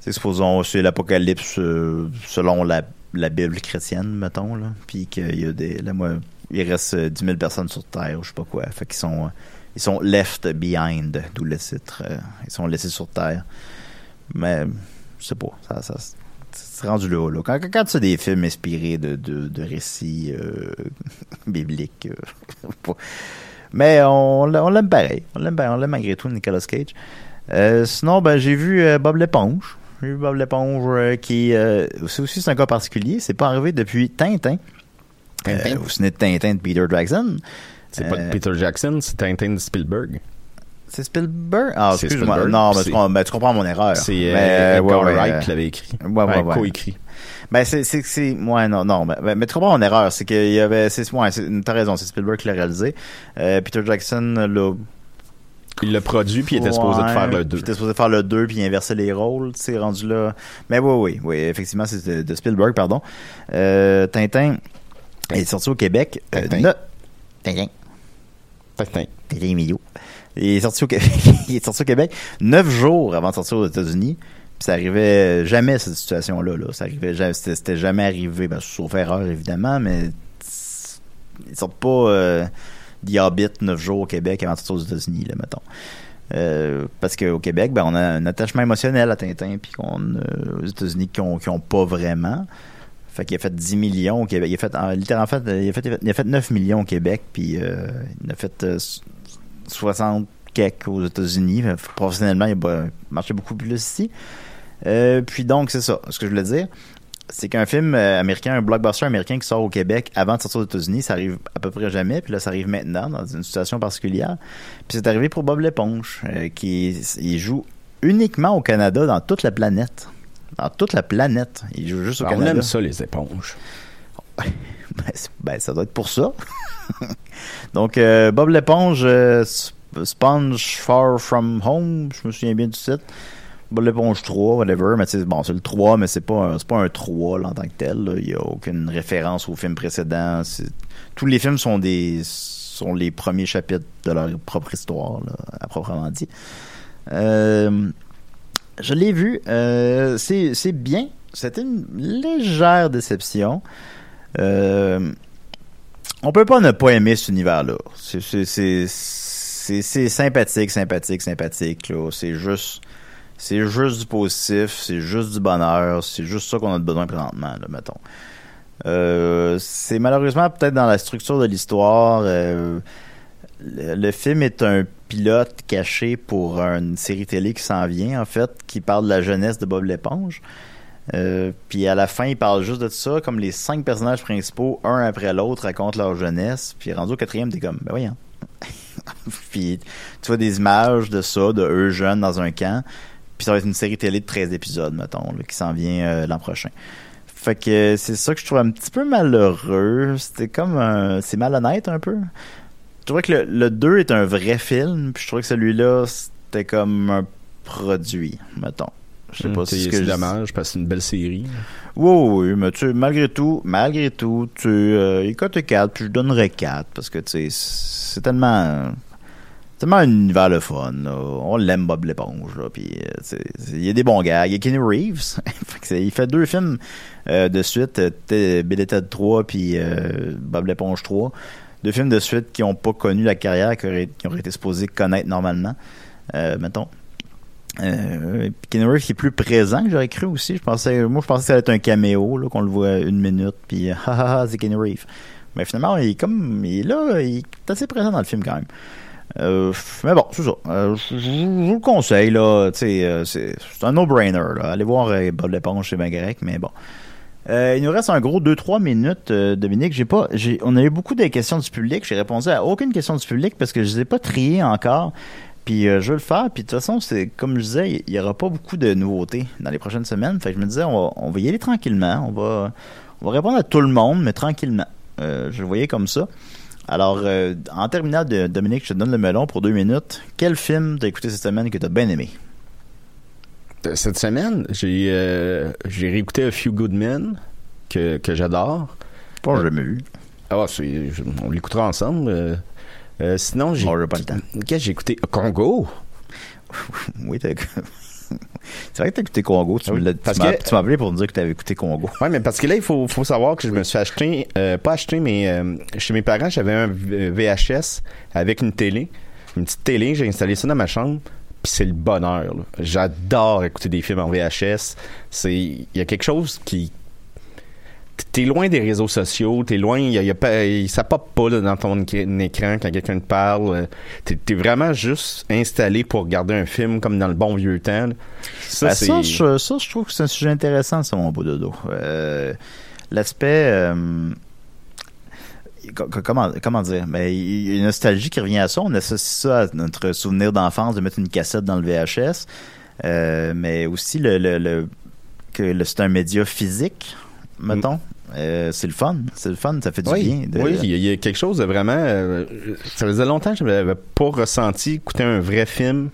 C'est supposons, c'est l'apocalypse euh, selon la, la Bible chrétienne, mettons, là. Puis qu'il y a des. Là, moi, il reste euh, 10 000 personnes sur Terre, ou je sais pas quoi. Fait qu'ils sont. ils sont left behind, d'où le titre. ils sont laissés sur Terre. Mais, je sais pas. Ça, ça, c'est rendu là, là. Quand, quand, tu as des films inspirés de, de, de récits euh, bibliques, euh, mais on, on l'aime pareil. On l'aime. On l'aime malgré tout, Nicolas Cage. Euh, sinon, ben, j'ai vu Bob l'éponge. J'ai vu Bob l'éponge qui... C'est aussi c'est un cas particulier. C'est pas arrivé depuis Tintin. Tintin? Vous souvenez de Tintin de Peter Jackson. C'est pas de Peter Jackson, c'est Tintin de Spielberg. C'est Spielberg? Ah, excuse-moi. Non, mais tu, ben, tu comprends mon erreur. C'est euh, Edgar ouais, ouais, Wright euh, qui l'avait écrit. Ouais, ouais, Ouais, co-écrit. Ben, c'est, c'est, c'est, ouais, non, non, mais, mais, mais tu comprends mon erreur, c'est qu'il y avait, c'est, ouais, t'as raison, c'est Spielberg qui l'a réalisé. Euh, Peter Jackson l'a Il l'a produit, puis il était supposé de faire le puis 2. Il était supposé faire le 2 puis inverser les rôles, tu sais, rendu là. Mais oui, oui, oui, effectivement, c'est de, de Spielberg, pardon. Euh, Tintin est sorti au Québec. euh, Tintin. no- Tintin. Tintin. Tintin Mignon. Il est sorti au Québec. il neuf jours avant de sortir aux États-Unis. Ça arrivait jamais cette situation-là. Là. Ça arrivait c'était, jamais arrivé, ben, sauf erreur évidemment, mais ils sortent pas euh, neuf jours au Québec avant de sortir aux États-Unis, là, mettons. Euh, parce qu'au Québec, ben, on a un attachement émotionnel à Tintin, puis qu'on euh, aux États-Unis qui ont, qui ont pas vraiment. Fait qu'il a fait 10 millions au Québec. Il a fait, en, littéralement, fait, il a fait, il a fait 9 millions au Québec, puis euh, il a fait euh, 60 quelques aux États-Unis. Professionnellement, il a marché beaucoup plus ici. Euh, puis donc, c'est ça. Ce que je voulais dire, c'est qu'un film euh, américain, un blockbuster américain qui sort au Québec avant de sortir aux États-Unis, ça arrive à peu près jamais. Puis là, ça arrive maintenant, dans une situation particulière. Puis c'est arrivé pour Bob l'éponge, euh, qui il joue uniquement au Canada, dans toute la planète. Dans toute la planète. Il joue juste au On Canada. aime ça, les éponges. Ben, ben, ça doit être pour ça. Donc, euh, Bob l'éponge, euh, Sp- Sponge Far From Home, je me souviens bien du titre. Bob l'éponge 3, whatever, mais c'est bon, c'est le 3, mais c'est pas pas un 3 là, en tant que tel. Il y a aucune référence au film précédent. Tous les films sont des sont les premiers chapitres de leur propre histoire, à proprement dit. Euh, je l'ai vu. c'est bien. C'était une légère déception. Euh, on peut pas ne pas aimer cet univers-là. C'est- sympathique, sympathique, sympathique. C'est juste, c'est juste du positif, c'est juste du bonheur, c'est juste ça qu'on a besoin présentement, mettons. Euh, c'est malheureusement peut-être dans la structure de l'histoire. euh, le, le film est un pilote caché pour une série télé qui s'en vient, en fait, qui parle de la jeunesse de Bob l'éponge. Euh, puis à la fin, il parle juste de ça, comme les cinq personnages principaux, un après l'autre, racontent leur jeunesse. Puis rendu au quatrième, t'es comme, ben voyons. puis tu vois des images de ça, de eux jeunes dans un camp. Puis ça va être une série télé de 13 épisodes, mettons, qui s'en vient euh, l'an prochain. Fait que c'est ça que je trouve un petit peu malheureux. C'était comme un... C'est malhonnête un peu. Je trouvais que le, le 2 est un vrai film, puis je trouvais que celui-là, c'était comme un produit, mettons. Je sais pas si c'est dommage parce que c'est une belle série. oui, oui, mais tu malgré tout, malgré tout, tu euh, il cote 4, puis je donnerais 4 parce que tu sais, c'est tellement tellement un univers le fun. là. On l'aime Bob l'éponge là, puis euh, il y a des bons gars, il y a Kenny Reeves. Il fait deux films euh, de suite, euh, Bill et Ted 3 puis euh, Bob l'éponge 3. Deux films de suite qui ont pas connu la carrière qui auraient, qui auraient été supposés connaître normalement. Euh, mettons. Euh, Keanu est plus présent que j'aurais cru aussi. Je pensais, moi, je pensais que ça allait être un caméo, qu'on le voit une minute, puis euh, ha ha ha, c'est Keanu Reeves. Mais finalement, il est comme, il est là, il est assez présent dans le film quand même. Euh, mais bon, c'est ça. Euh, je, vous le conseille, là. Euh, c'est un no-brainer. Allez voir Bob l'éponge, c'est bien grec, mais bon. Il nous reste un gros 2-3 minutes, Dominique. J'ai pas, on a eu beaucoup de questions du public. J'ai répondu à aucune question du public parce que je les ai pas triées encore. Puis euh, je veux le faire. Puis de toute façon, c'est comme je disais, il y aura pas beaucoup de nouveautés dans les prochaines semaines. Fait que je me disais, on va, on va y aller tranquillement. On va, on va répondre à tout le monde, mais tranquillement. Euh, je le voyais comme ça. Alors, euh, en terminant, de, Dominique, je te donne le melon pour deux minutes. Quel film t'as écouté cette semaine que t'as bien aimé? Cette semaine, j'ai j'ai réécouté A Few Good Men que, que j'adore. Pas jamais vu. Ah, on l'écoutera ensemble. Euh. Sinon, j'ai. Qu'est-ce que j'ai écouté? Congo. Oui, t'as... C'est vrai que t'as écouté Congo. Tu Oui, tu m'as appelé pour me dire que t'avais écouté Congo. Ouais, mais parce que là, il faut, faut savoir que je me suis acheté, euh, pas acheté, mais euh, chez mes parents, j'avais un VHS avec une télé, une petite télé, j'ai installé ça dans ma chambre, puis c'est le bonheur. J'adore écouter des films en VHS. C'est, il y a quelque chose qui, t'es loin des réseaux sociaux, t'es loin, y a, y a pas, il- ça pop pas là, dans ton éc- écran quand quelqu'un te parle. euh, T'es, vraiment juste installé pour regarder un film comme dans le bon vieux temps. là. Ça, Ben, ça, je, ça, je trouve que c'est un sujet intéressant, ça, mon beau dodo. Euh, L'aspect... euh, co- co- Comment, comment dire? Ben, il y a une nostalgie qui revient à ça. On associe ça à notre souvenir d'enfance de mettre une cassette dans le VHS. Euh, mais aussi le, le, le- que le- c'est un média physique, mettons. Euh, c'est le fun. C'est le fun. Ça fait du oui, bien. de- oui, il y, a- il quelque chose de vraiment. euh, ça faisait longtemps que je n'avais pas ressenti écouter un vrai film.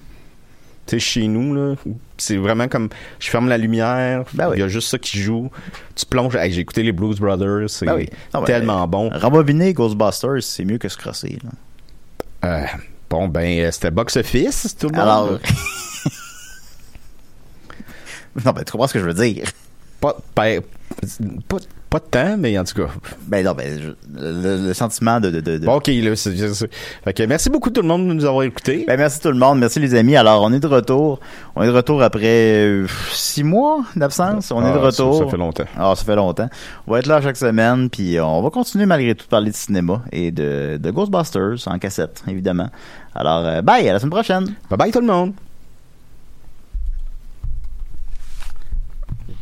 Tu sais, chez nous, là, c'est vraiment comme je ferme la lumière, il Ben oui. y a juste ça qui joue. Tu plonges. Hey, J'ai écouté les Blues Brothers, c'est Ben oui. Non, ben, tellement bon. Rembobiner Ghostbusters, c'est mieux que se crosser. là. Euh, bon, ben, c'était box office, tout le monde. Alors. non, ben, tu comprends ce que je veux dire. Pas- pas, pas de temps, mais en tout cas. Ben non, ben, je- le, le sentiment de... de, de, de- Bon, ok, là, c'est c'est- c'est- Fait que merci beaucoup tout le monde de nous avoir écoutés. Ben, merci tout le monde, merci les amis. Alors, on est de retour. On est de retour après euh, six mois d'absence. On est de Ah, ça- retour. Ça, fait longtemps. Alors, ça fait longtemps. On va être là chaque semaine, puis on va continuer malgré tout de parler de cinéma et de, de Ghostbusters en cassette, évidemment. Alors, euh, bye, à la semaine prochaine. Bye bye tout le monde.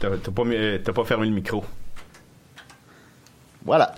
Euh, t'as pas fermé le micro. Voilà.